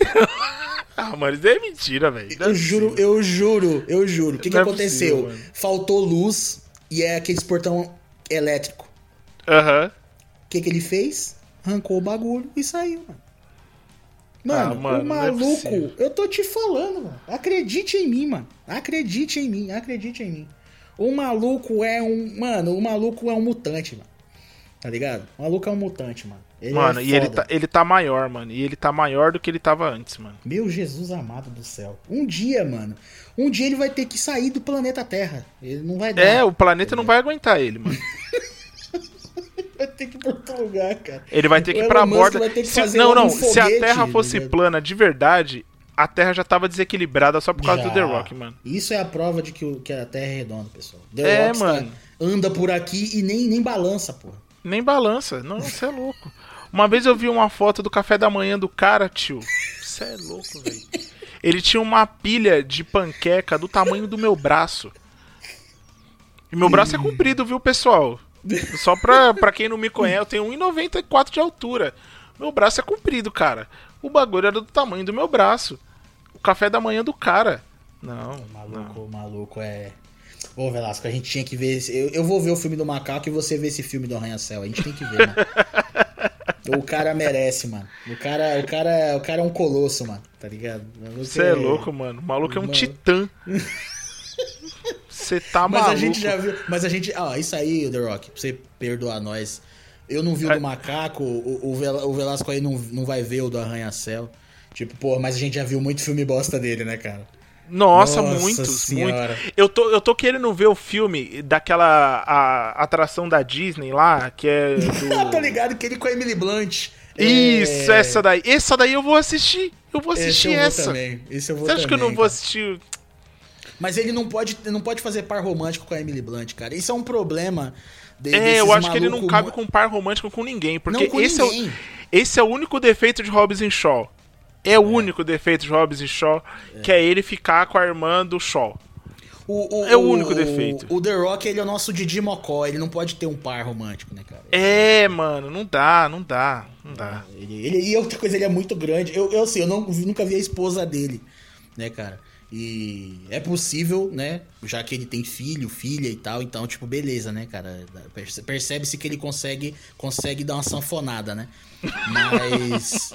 Ah, mano, isso é mentira, velho. É Eu juro, possível. eu juro, eu juro. O que, que é aconteceu? possível. Faltou luz e é aqueles portão elétrico. Aham. O que, que ele fez? Arrancou o bagulho e saiu, mano. Mano, Ah, mano, o é maluco, possível. eu tô te falando, mano. Acredite em mim, mano. Acredite em mim, acredite em mim. O maluco é um. Mano, o maluco é um mutante, mano. Tá ligado? O maluco é um mutante, mano. Ele Mano, é e ele tá, ele tá maior, mano. E ele tá maior do que ele tava antes, mano. Meu Jesus amado do céu. Um dia, mano. Um dia ele vai ter que sair do planeta Terra. Ele não vai dar. É, o planeta não vai aguentar ele, mano. Vai ter que ir pra outro lugar, cara. Ele vai ter que ir pra borda. Se- não, não. um se a foguete, Terra fosse ligado? plana de verdade, a Terra já tava desequilibrada só por causa Já. do The Rock, mano. Isso é a prova de que, o- que a Terra é redonda, pessoal. The É, Rock mano. anda por aqui e nem, nem balança, porra. Nem balança. Não, você é louco. Uma vez eu vi uma foto do café da manhã do cara, tio. Você é louco, velho. Ele tinha uma pilha de panqueca do tamanho do meu braço. E meu braço é comprido, viu, pessoal? Só pra, pra quem não me conhece, eu tenho 1,94 de altura. Meu braço é comprido, cara. O bagulho era do tamanho do meu braço. O café da manhã do cara. Não, O maluco, o maluco é. Ô, Velasco, a gente tinha que ver. esse- Eu, eu vou ver o filme do macaco e você vê esse filme do Arranha-Céu. A gente tem que ver, mano. O cara merece, mano. O cara, o cara, o cara é um colosso, mano. Tá ligado? Você é louco, mano. O maluco é um Mano. titã. Você tá Mas maluco. a gente já viu. Mas a gente. Ah, isso aí, The Rock, pra você perdoar nós. Eu não vi o É. do macaco, o, o, Vel- o Velasco aí não, não vai ver o do Arranha-Céu. Tipo, pô, mas a gente já viu muito filme bosta dele, né, cara? Nossa, Nossa muitos, muitos. Eu tô, eu tô querendo ver o filme daquela a, atração da Disney lá, que é Ah, do... tô ligado que ele com a Emily Blunt. Isso, É, essa daí. Essa daí eu vou assistir. Eu vou Esse assistir eu vou essa. também. Esse eu vou Você acha que eu também, não vou cara. assistir? Mas ele não pode, não pode fazer par romântico com a Emily Blunt, cara. Isso é um problema. de- É, eu acho que ele não cabe com par romântico com ninguém, porque Não com esse é, ninguém. o, esse é o único defeito de Hobbs Shaw. É o único defeito de Hobbs Shaw, que é ele ficar com a irmã do Shaw. O, o- É o único defeito. O The Rock, ele é o nosso Didi Mocó. Ele não pode ter um par romântico, né, cara? É, mano, não dá, não dá, não dá. Ele, ele- e outra coisa, ele é muito grande. Eu, eu assim, eu não, nunca vi a esposa dele, né, cara? E é possível, né? Já que ele tem filho, filha e tal, então, tipo, beleza, né, cara? Percebe-se que ele consegue, consegue dar uma sanfonada, né? Mas.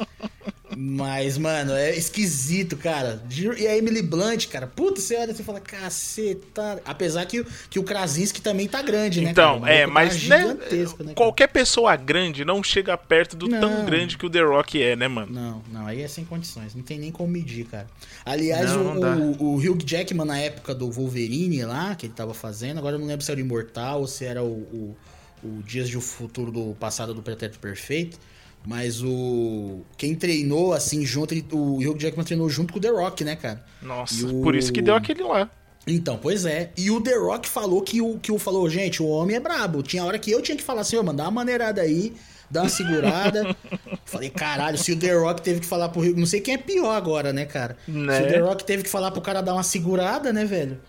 Mas, mano, é esquisito, cara. E a Emily Blunt, cara, puta, você olha e fala, caceta. Apesar que, que o Krasinski também tá grande, né? Então, cara? é, tá mas né, né qualquer pessoa grande não chega perto do não. tão grande que o The Rock é, né, mano? Não, não, aí é sem condições. Não tem nem como medir, cara. Aliás, não, o, não o, o, Hugh Jackman, na época do Wolverine lá, que ele tava fazendo, agora eu não lembro se era o Imortal ou se era o, o, o Dias de Futuro do Passado do Pretérito Perfeito. Mas o. Quem treinou assim junto, ele... o Hugh Jackman treinou junto com o The Rock, né, cara? Nossa, o... por isso que deu aquele lá. Então, pois é. E o The Rock falou que o que o falou, gente, o homem é brabo. Tinha hora que eu tinha que falar assim, ô, mano, dá uma maneirada aí, dá uma segurada. Falei, caralho, se o The Rock teve que falar pro Rio. Não sei quem é pior agora, né, cara? Né? Se o The Rock teve que falar pro cara dar uma segurada, né, velho?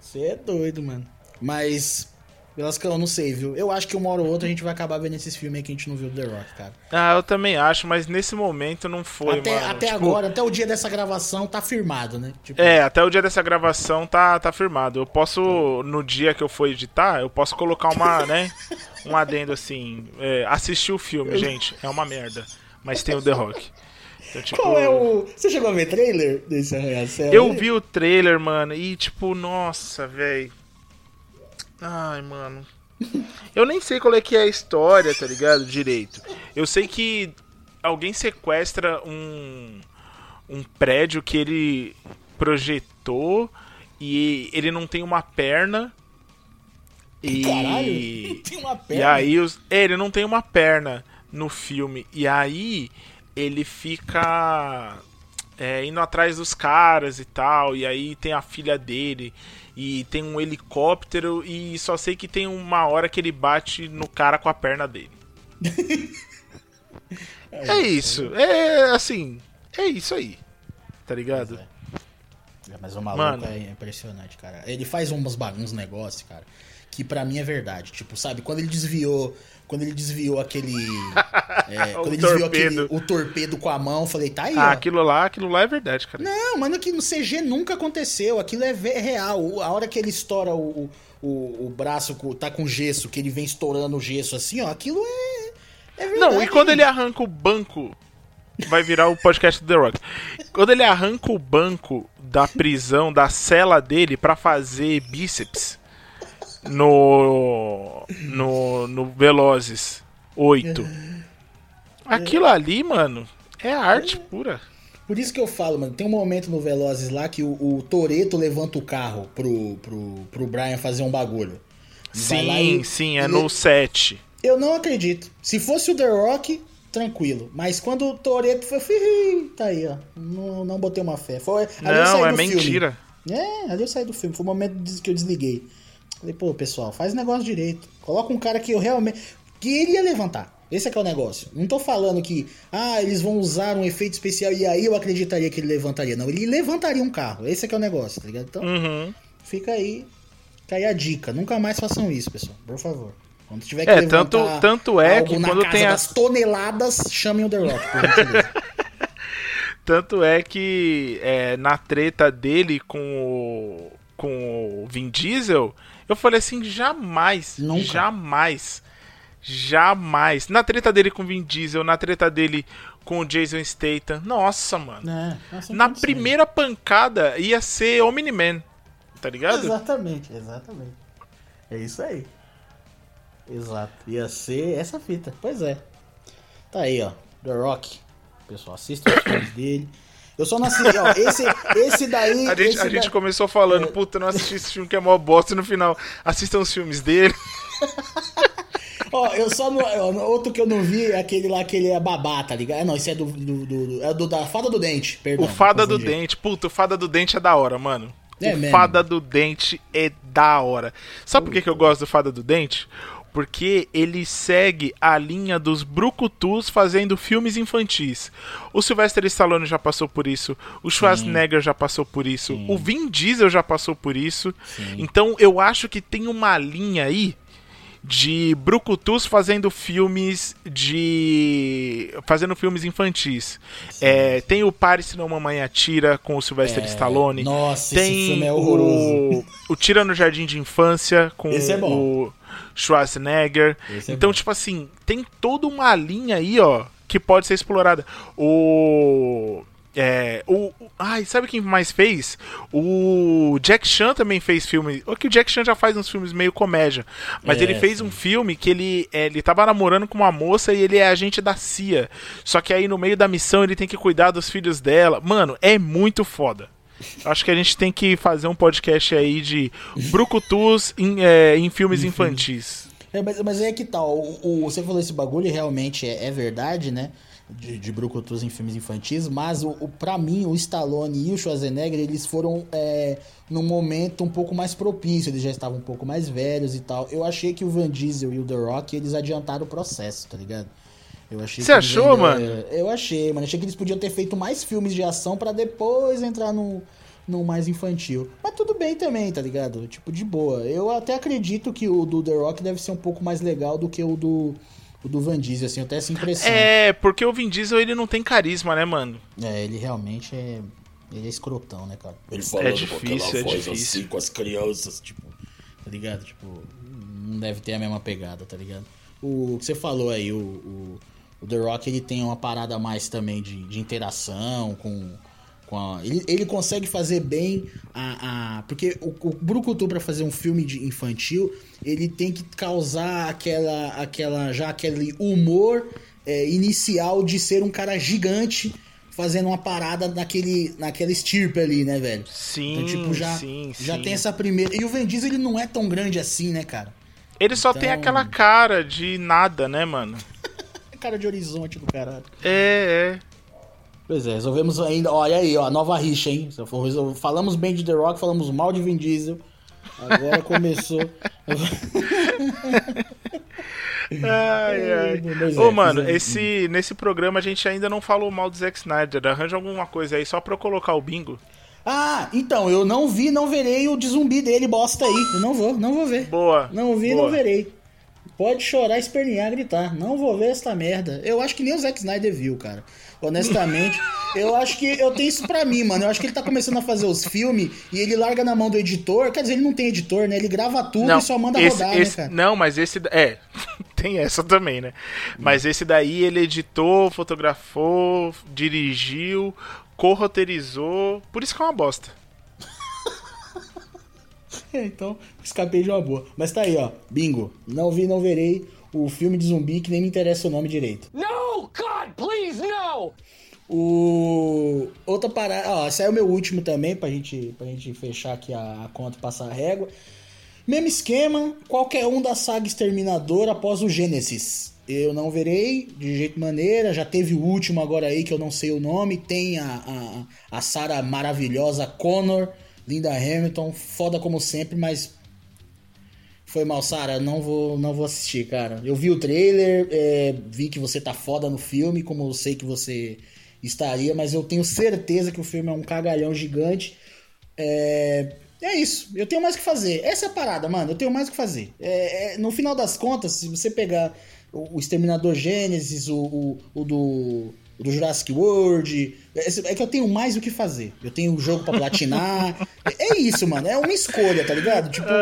Você é doido, mano. Mas Velascão, não sei, viu? Eu acho que uma hora ou outra a gente vai acabar vendo esses filmes aí que a gente não viu do The Rock, cara. Ah, eu também acho, mas nesse momento não foi, até, mano. Até tipo... agora, até o dia dessa gravação tá firmado, né? Tipo... É, até o dia dessa gravação tá, tá firmado. Eu posso, no dia que eu for editar, eu posso colocar uma, né? Um adendo assim. É, assistir o filme, gente, é uma merda. Mas tem o The Rock. Então, tipo... Qual é o. Você chegou a ver trailer desse arranha-céu? Eu vi o trailer, mano, e tipo, nossa, velho Ai, mano. Eu nem sei qual é que é a história, tá ligado? Direito. Eu sei que alguém sequestra um um prédio que ele projetou e ele não tem uma perna. E Caralho, tem uma perna. E aí os... É, ele não tem uma perna no filme. E aí ele fica é, indo atrás dos caras e tal. E aí tem a filha dele e tem um helicóptero e só sei que tem uma hora que ele bate no cara com a perna dele. é isso. É assim. É isso aí. Tá ligado? É. Mas o maluco Mano. é impressionante, cara. Ele faz uns, uns negócios, cara, que para mim é verdade. Tipo, sabe, quando ele desviou quando ele desviou aquele. É, quando ele desviou aquele, o torpedo com a mão, falei, tá aí. Ah, ó. aquilo lá, aquilo lá é verdade, cara. Não, mano, que no CG nunca aconteceu. Aquilo é real. A hora que ele estoura o, o, o braço, tá com gesso, que ele vem estourando o gesso assim, ó, aquilo é. É verdade. Não, e quando ele arranca o banco. Vai virar o podcast do The Rock. Quando ele arranca o banco da prisão, da cela dele, para fazer bíceps no, no, no Velozes 8. Aquilo ali, mano, é arte pura. Por isso que eu falo, mano, tem um momento no Velozes lá que o, o Toreto levanta o carro pro, pro, pro Brian fazer um bagulho. Sim, e, sim, é no 7. Eu não acredito. Se fosse o The Rock, tranquilo. Mas quando o Toreto foi, tá aí, ó. Não, não botei uma fé. Foi, não, é mentira. Filme. É, ali eu saí do filme. Foi o momento que eu desliguei. Falei, pô, pessoal, faz o negócio direito. Coloca um cara que eu realmente. que ele ia levantar. Esse é que é o negócio. Não tô falando que, ah, eles vão usar um efeito especial e aí eu acreditaria que ele levantaria. Não, ele levantaria um carro. Esse é que é o negócio, tá ligado? Então, uhum. fica aí. Fica aí a dica. Nunca mais façam isso, pessoal. Por favor. Quando tiver que é, tanto, tanto é que quando tem as toneladas, chamem o The Rock, por tanto é que é, na treta dele com o, com o Vin Diesel, eu falei assim, jamais, Nunca. jamais, jamais. Na treta dele com o Vin Diesel, na treta dele com o Jason Statham, nossa, mano. É, na primeira pancada ia ser Omni-Man, tá ligado? Exatamente, exatamente. É isso aí. Exato. Ia ser essa fita. Pois é. Tá aí, ó. The Rock. Pessoal, assista os filmes dele. Eu só não assisti, ó, esse, esse daí... A gente, a gente começou falando, é... puta, não assisti esse filme que é mó bosta, e no final, assistam os filmes dele. Ó, eu só não. Outro que eu não vi é aquele lá que ele é babá, tá ligado? É, não, esse é do. do, do é do da Fada do Dente, perdão. O Fada do Dente, puta, o Fada do Dente é da hora, mano. É o mesmo. Fada do Dente é da hora. Sabe por que, que eu gosto do Fada do Dente? Porque ele segue a linha dos brucutus fazendo filmes infantis. O Sylvester Stallone já passou por isso, o Schwarzenegger Sim. já passou por isso, Sim. o Vin Diesel já passou por isso. Sim. Então eu acho que tem uma linha aí de brucutus fazendo filmes de fazendo filmes infantis. É, tem o Pare se não mamãe atira com o Sylvester É, Stallone. nossa, esse tem filme é horroroso. O, o Tira no Jardim de Infância com Esse é bom. o Schwarzenegger. É então, bom. tipo assim, tem toda uma linha aí, ó, que pode ser explorada. O é, o, o- ai, sabe quem mais fez? O Jack Chan também fez filme. O que o Jack Chan já faz uns filmes meio comédia, mas É, ele fez sim. um filme que ele é, ele tava namorando com uma moça e ele é agente da CIA. Só que aí no meio da missão ele tem que cuidar dos filhos dela. Mano, é muito foda. Acho que a gente tem que fazer um podcast aí de brucutus em, é, em filmes infantis. É, mas, mas é que tal, o, o- você falou esse bagulho e realmente é, é verdade, né? De, de brucutus em filmes infantis, mas o, o, pra mim, o Stallone e o Schwarzenegger, eles foram é, num momento um pouco mais propício, eles já estavam um pouco mais velhos e tal. Eu achei que o Van Diesel e o The Rock, eles adiantaram o processo, tá ligado? Eu achei Você achou, mano? Eu achei, mano. Achei que eles podiam ter feito mais filmes de ação pra depois entrar no, no mais infantil. Mas tudo bem também, tá ligado? Tipo, de boa. Eu até acredito que o do The Rock deve ser um pouco mais legal do que o do, o do Van Diesel, assim. Eu tenho essa impressão. É, porque o Vin Diesel ele não tem carisma, né, mano? É, ele realmente é. Ele é escrotão, né, cara? Ele É difícil, é difícil. assim com as crianças, tipo. Tá ligado? Tipo, não deve ter a mesma pegada, tá ligado? O que você falou aí, o, o, o The Rock ele tem uma parada mais também de, de interação com. com a, ele, ele consegue fazer bem a. a porque o, o Brucutu, pra fazer um filme de infantil, ele tem que causar aquela. aquela já aquele humor é, inicial de ser um cara gigante fazendo uma parada naquele, naquela estirpe ali, né, velho? Sim, Então, tipo, já, sim, já sim. tem essa primeira. E o Diesel, ele não é tão grande assim, né, cara? Ele só Então- tem aquela cara de nada, né, mano? É cara de horizonte do caralho. É, é. Pois é, resolvemos ainda. Olha aí, ó, nova rixa, hein? Falamos bem de The Rock, falamos mal de Vin Diesel. Agora começou. Ai, ai. Pois é, Ô, mano, pois é. esse, nesse programa a gente ainda não falou mal do Zack Snyder. Arranja alguma coisa aí só pra eu colocar o bingo. Ah, então, eu não vi, não verei o de zumbi dele, bosta aí. Eu não vou, não vou ver. Boa. Não vi, boa. não verei. Pode chorar, espernear, gritar. Não vou ver essa merda. Eu acho que nem o Zack Snyder viu, cara. Honestamente, eu acho que eu tenho isso pra mim, mano. Eu acho que ele tá começando a fazer os filmes e ele larga na mão do editor. Quer dizer, ele não tem editor, né? Ele grava tudo e só manda esse- rodar, esse- né, cara? Não, mas esse. É, tem essa também, né? Mas esse daí ele editou, fotografou, dirigiu, corroteirizou. Por isso que é uma bosta. Então, escapei de uma boa. Mas tá aí, ó. Bingo. Não vi, não verei o filme de zumbi que nem me interessa o nome direito. No! God, please, no! O. Outra parada. Ó, esse aí é o meu último também, pra gente, pra gente fechar aqui a, a conta e passar a régua. Mesmo esquema, qualquer um da saga Exterminador após o Gênesis. Eu não verei de jeito maneira. Já teve o último agora aí que eu não sei o nome. Tem a, a, a Sarah maravilhosa Connor, Linda Hamilton, foda como sempre, mas foi mal, Sara. Não vou, não vou assistir, cara. Eu vi o trailer, é, vi que você tá foda no filme, como eu sei que você estaria, mas eu tenho certeza que o filme é um cagalhão gigante. É, é isso. Eu tenho mais que fazer. Essa é a parada, mano. Eu tenho mais que fazer. É, é, no final das contas, se você pegar o, o Exterminador Gênesis, o, o, o do. Do Jurassic World. É, é que eu tenho mais o que fazer. Eu tenho um jogo pra platinar. é, é isso, mano. É uma escolha, tá ligado? Tipo, tem-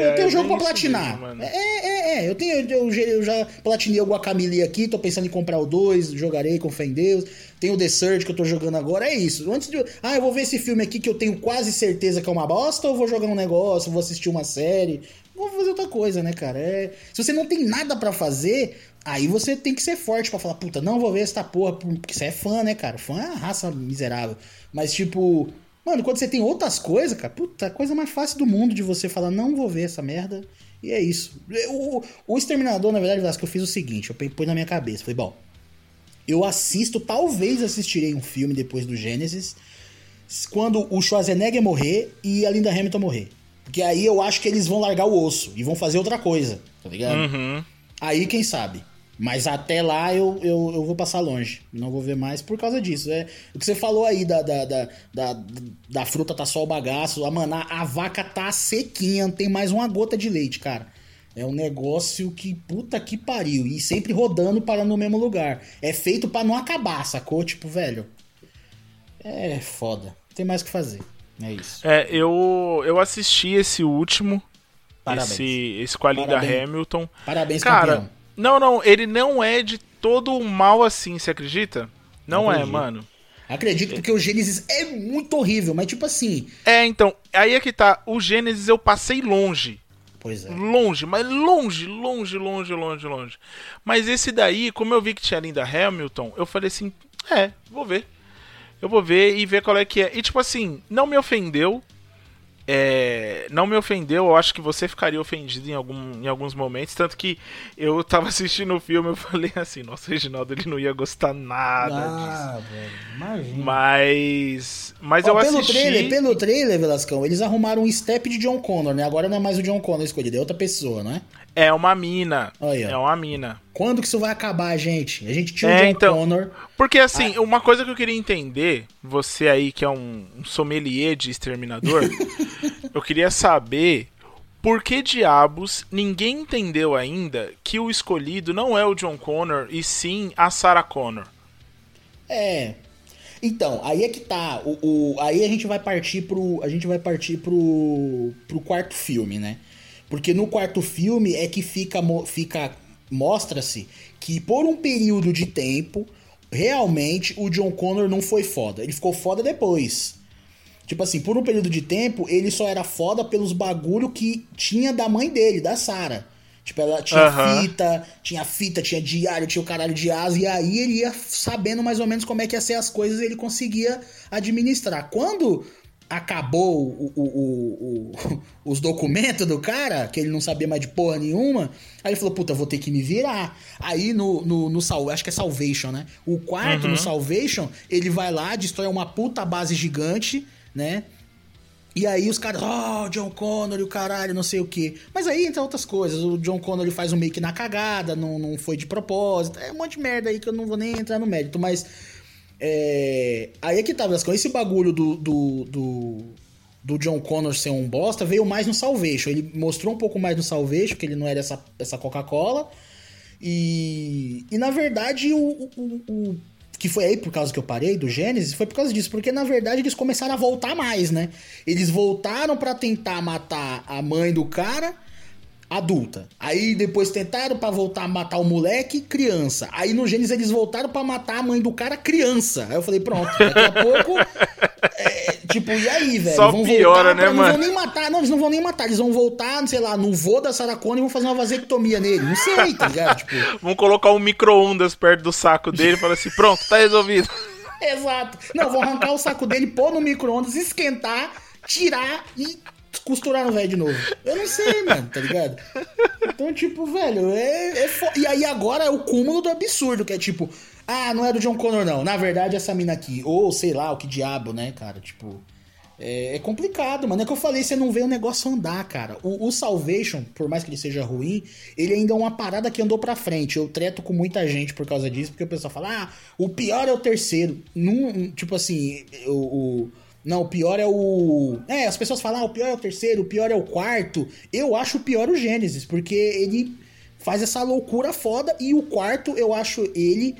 eu ai, tenho um é jogo pra isso platinar. mesmo, é, é, é. Eu, tenho, eu, eu já platinei o Guacamole aqui, tô pensando em comprar o 2, jogarei com fé em Deus. Tem o The Surge que eu tô jogando agora, é isso. Antes de. Ah, eu vou ver esse filme aqui que eu tenho quase certeza que é uma bosta, ou vou jogar um negócio, vou assistir uma série. Vou outra coisa, né, cara? É... Se você não tem nada pra fazer, aí você tem que ser forte pra falar, puta, não vou ver essa porra, porque você é fã, né, cara? Fã é uma raça miserável. Mas, tipo, mano, quando você tem outras coisas, cara, puta, a coisa mais fácil do mundo de você falar, não vou ver essa merda. E é isso. O, o Exterminador, na verdade, Vasco, eu fiz o seguinte, eu pus na minha cabeça, falei, bom, eu assisto, talvez assistirei um filme depois do Gênesis, quando o Schwarzenegger morrer e a Linda Hamilton morrer. Porque aí eu acho que eles vão largar o osso e vão fazer outra coisa, tá ligado? Uhum. Aí quem sabe. Mas até lá eu, eu, eu vou passar longe. Não vou ver mais por causa disso. É, o que você falou aí da, da, da, da, da fruta tá só o bagaço. A, mano, a, a vaca tá sequinha, não tem mais uma gota de leite, cara. É um negócio que puta que pariu. E sempre rodando para no mesmo lugar. É feito para não acabar, sacou? Tipo, velho. É foda. Não tem mais o que fazer. É isso. É, eu, eu assisti esse último. Parabéns. Esse, esse com a Linda Parabéns. Hamilton. Parabéns, Cara, campeão. não, não, ele não é de todo mal assim, você acredita? Não, Não é, acredito. mano. Acredito porque o Gênesis é muito horrível, mas tipo assim. É, então, aí é que tá. O Gênesis eu passei longe. Pois é. Longe, mas longe, longe, longe, longe, longe. Mas esse daí, como eu vi que tinha a Linda Hamilton, eu falei assim: é, vou ver. Eu vou ver e ver qual é que é. E tipo assim, não me ofendeu. É, não me ofendeu, eu acho que você ficaria ofendido em, algum, em alguns momentos. Tanto que eu tava assistindo o filme eu falei assim: nossa, o Reginaldo ele não ia gostar nada disso. Ah, velho. Imagina. Mas. Mas Ó, eu pelo assisti. trailer, pelo trailer, Velascão, eles arrumaram um step de John Connor, né? Agora não é mais o John Connor escolhido, é outra pessoa, não é? Uma mina. Aí, é uma mina. Quando que isso vai acabar, gente? A gente tinha o É, John então. Connor. Porque assim, uma coisa que eu queria entender, você aí que é um, um sommelier de exterminador, eu queria saber por que diabos ninguém entendeu ainda que o escolhido não é o John Connor e sim a Sarah Connor. É. Então, aí é que tá. O, o- aí a gente vai partir pro. A gente vai partir pro. pro quarto filme, né? Porque no quarto filme é que fica. fica Mostra-se que por um período de tempo, realmente o John Connor não foi foda. Ele ficou foda depois. Tipo assim, por um período de tempo, ele só era foda pelos bagulho que tinha da mãe dele, da Sarah. Tipo, ela tinha Aham. fita, tinha fita, tinha diário, tinha o caralho de asa, e aí ele ia sabendo mais ou menos como é que ia ser as coisas e ele conseguia administrar. Quando acabou o- o- o- os documentos do cara, que ele não sabia mais de porra nenhuma, aí ele falou, puta, vou ter que me virar. Aí no, no, no acho que é Salvation, né? O quarto, no Salvation, ele vai lá, destrói uma puta base gigante, né? E aí os caras, oh, John Connor e o caralho, não sei o quê. Mas aí entra outras coisas. O John Connor ele faz um make na cagada, não, não foi de propósito. É um monte de merda aí que eu não vou nem entrar no mérito. Mas é, aí é que tá, Velascão. Esse bagulho do, do, do, do John Connor ser um bosta veio mais no Salvation. Ele mostrou um pouco mais no Salvation, que ele não era essa, essa Coca-Cola. E, e na verdade, o, o- o- que foi aí por causa que eu parei do Gênesis, foi por causa disso, porque na verdade eles começaram a voltar mais, né? Eles voltaram pra tentar matar a mãe do cara adulta. Aí depois tentaram pra voltar a matar o moleque criança. Aí no Gênesis eles voltaram pra matar a mãe do cara criança. Aí eu falei, pronto, daqui a pouco é, tipo, e aí, velho? Só Vão piora, voltar né, pra- Não mano? vão nem matar, não, eles não vão nem matar, eles vão voltar, sei lá, no vô da Sarah Connor e vão fazer uma vasectomia nele. Não sei, tá ligado? Tipo, Vamos colocar um micro-ondas perto do saco dele e falar assim: pronto, tá resolvido. Exato. Não, vou arrancar o saco dele, pôr no micro-ondas, esquentar, tirar e costurar no velho de novo. Eu não sei, mano, tá ligado? Então, tipo, velho, é, é fo... E aí agora é o cúmulo do absurdo, que é tipo, ah, não é do John Connor, não. Na verdade, essa mina aqui. Ou sei lá, o que diabo, né, cara? Tipo. É, é complicado, mano. É que eu falei, você não vê o negócio andar, cara. O, o Salvation, por mais que ele seja ruim, ele ainda é uma parada que andou pra frente. Eu treto com muita gente por causa disso, porque o pessoal fala, ah, o pior é o terceiro. Num, tipo assim, o, o- Não, o pior é o. É, as pessoas falam, ah, o pior é o terceiro, o pior é o quarto. Eu acho o pior o Gênesis, porque ele faz essa loucura foda e o quarto eu acho ele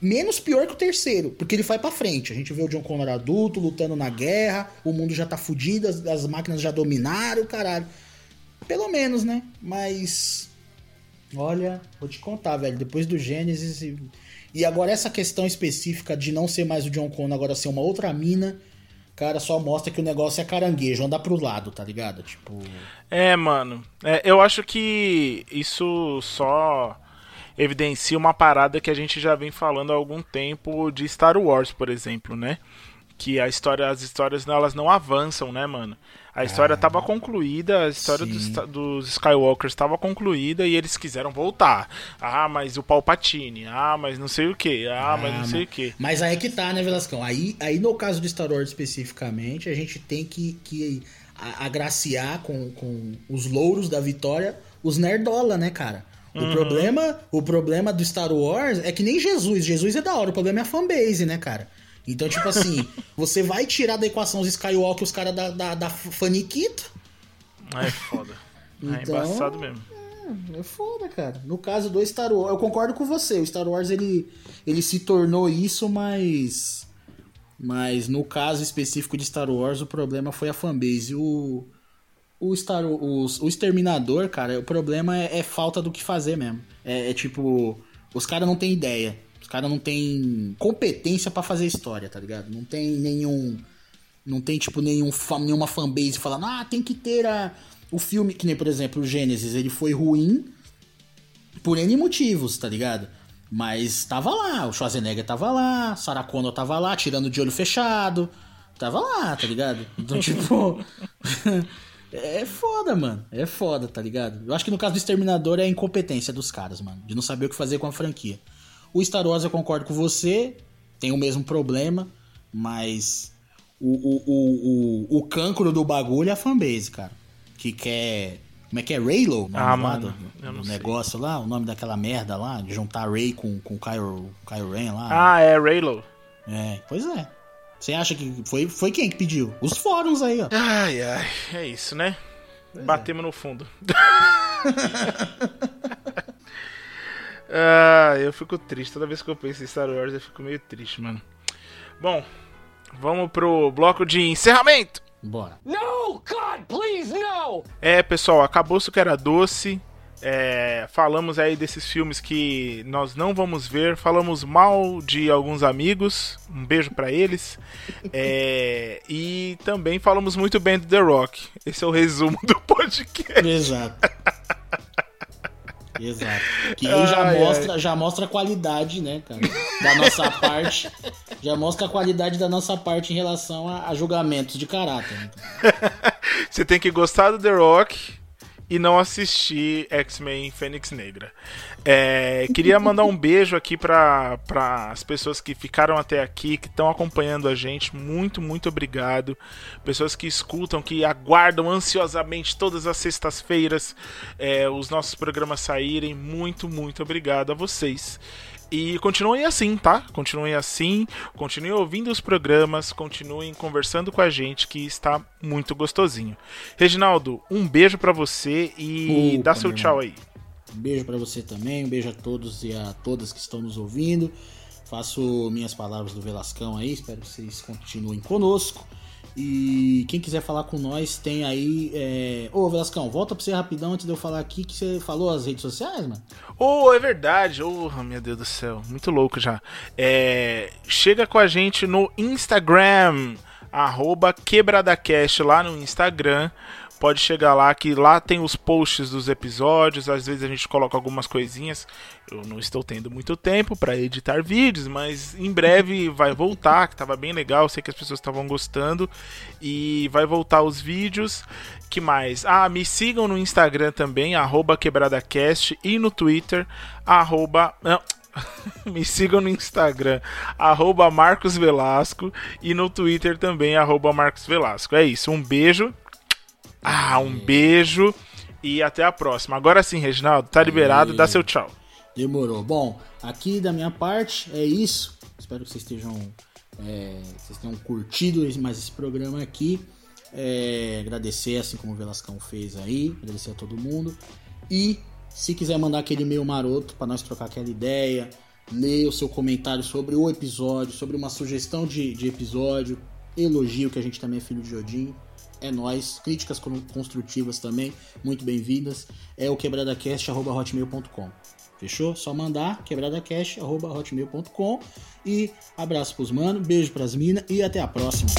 menos pior que o terceiro, porque ele vai pra frente. A gente vê o John Connor adulto, lutando na guerra, o mundo já tá fudido, as, as máquinas já dominaram, caralho. Pelo menos, né? Mas. Olha, vou te contar, velho. Depois do Gênesis. E, e agora essa questão específica de não ser mais o John Connor, agora ser uma outra mina. Cara, só mostra que o negócio é caranguejo, anda pro lado, tá ligado? Tipo. É, mano. É, eu acho que isso só evidencia uma parada que a gente já vem falando há algum tempo de Star Wars, por exemplo, né? Que a história, as histórias elas não avançam, né, mano? A história estava concluída, a história dos, dos Skywalkers estava concluída e eles quiseram voltar. Ah, mas o Palpatine. Ah, mas não sei o que. Ah, mas não sei o que. Mas aí é que tá, né, Velascão? Aí, aí no caso do Star Wars especificamente, a gente tem que, que agraciar com, com os louros da vitória os nerdola, né, cara? O, problema, o problema do Star Wars é que nem Jesus. Jesus é da hora, o problema é a fanbase, né, cara? Então, tipo assim, você vai tirar da equação os Skywalker os caras da, da, da Faniquita? É foda. É Então- embaçado mesmo. É, é foda, cara. No caso do Star Wars, eu concordo com você. O Star Wars ele, ele se tornou isso, mas. Mas no caso específico de Star Wars, o problema foi a fanbase. O, o, Star, o, o Exterminador, cara, o problema é, é falta do que fazer mesmo. É, é tipo, os caras não têm ideia. Os caras não têm competência para fazer história, tá ligado? Não tem nenhum. Não tem, tipo, nenhum, nenhuma fanbase falando, ah, tem que ter a, o filme, que nem, por exemplo, o Gênesis, ele foi ruim por N motivos, tá ligado? Mas tava lá, o Schwarzenegger tava lá, Sarah Connor tava lá, tirando de olho fechado. Tava lá, tá ligado? Então, tipo. é foda, mano. É foda, tá ligado? Eu acho que no caso do Exterminador é a incompetência dos caras, mano. De não saber o que fazer com a franquia. O Star Wars eu concordo com você, tem o mesmo problema, mas o, o, o, o, o cancro do bagulho é a fanbase, cara. Que quer. Como é que é? Raylo? Ah, mano. Do, do negócio lá, o nome daquela merda lá, de juntar Ray com, com Kylo, Kylo Ren lá. Ah, é, Raylo. É, pois é. Você acha que foi, foi quem que pediu? Os fóruns aí, ó. Ai, ai, é isso, né? Pois Batemos é. no fundo. ah, eu fico triste. Toda vez que eu penso em Star Wars, eu fico meio triste, mano. Bom, vamos pro bloco de encerramento. Bora. No, God, please, no! É, pessoal, acabou o que era doce. É, falamos aí desses filmes que nós não vamos ver, falamos mal de alguns amigos, um beijo para eles, é, e também falamos muito bem do The Rock. Esse é o resumo do podcast. Exato. Exato. Que aí já, ai, mostra, ai. já mostra a qualidade, né, cara, da nossa parte. Já mostra a qualidade da nossa parte em relação a, a julgamentos de caráter. Né? Você tem que gostar do The Rock e não assistir X-Men Fênix Negra. É, queria mandar um beijo aqui para as pessoas que ficaram até aqui, que estão acompanhando a gente. Muito, muito obrigado. Pessoas que escutam, que aguardam ansiosamente todas as sextas-feiras é, os nossos programas saírem. Muito, muito obrigado a vocês. E continuem assim, tá? Continuem assim, continuem ouvindo os programas, continuem conversando com a gente, que está muito gostosinho. Reginaldo, um beijo para você e Opa, dá seu tchau aí. Um beijo para você também, um beijo a todos e a todas que estão nos ouvindo. Faço minhas palavras do Velascão aí, espero que vocês continuem conosco. E quem quiser falar com nós, tem aí. É... Ô, Velascão, volta pra você rapidão antes de eu falar aqui que você falou as redes sociais, mano. Ô, oh, é verdade. Ô, oh, meu Deus do céu. Muito louco já. É... Chega com a gente no Instagram, arroba QuebradaCast lá no Instagram pode chegar lá que lá tem os posts dos episódios, às vezes a gente coloca algumas coisinhas. Eu não estou tendo muito tempo para editar vídeos, mas em breve vai voltar, que tava bem legal, sei que as pessoas estavam gostando e vai voltar os vídeos. Que mais? Ah, me sigam no Instagram também @quebradacast e no Twitter arroba não, me sigam no Instagram, arroba Marcos Velasco, e no Twitter também, arroba Marcos Velasco. É isso, um beijo ah, um beijo e até a próxima. Agora sim, Reginaldo, tá liberado, dá seu tchau. Demorou. Bom, aqui da minha parte é isso. Espero que vocês estejam. É, vocês tenham curtido mais esse programa aqui. É, agradecer, assim como o Velascão fez aí. Agradecer a todo mundo. E se quiser mandar aquele e-mail maroto para nós trocar aquela ideia, ler o seu comentário sobre o episódio, sobre uma sugestão de, de episódio, elogio que a gente também é filho de Odin é nós. Críticas construtivas também, muito bem-vindas. É o quebradacast.hotmail.com. Fechou? Só mandar quebradacast.hotmail.com. E abraço pros mano, beijo pras minas e até a próxima.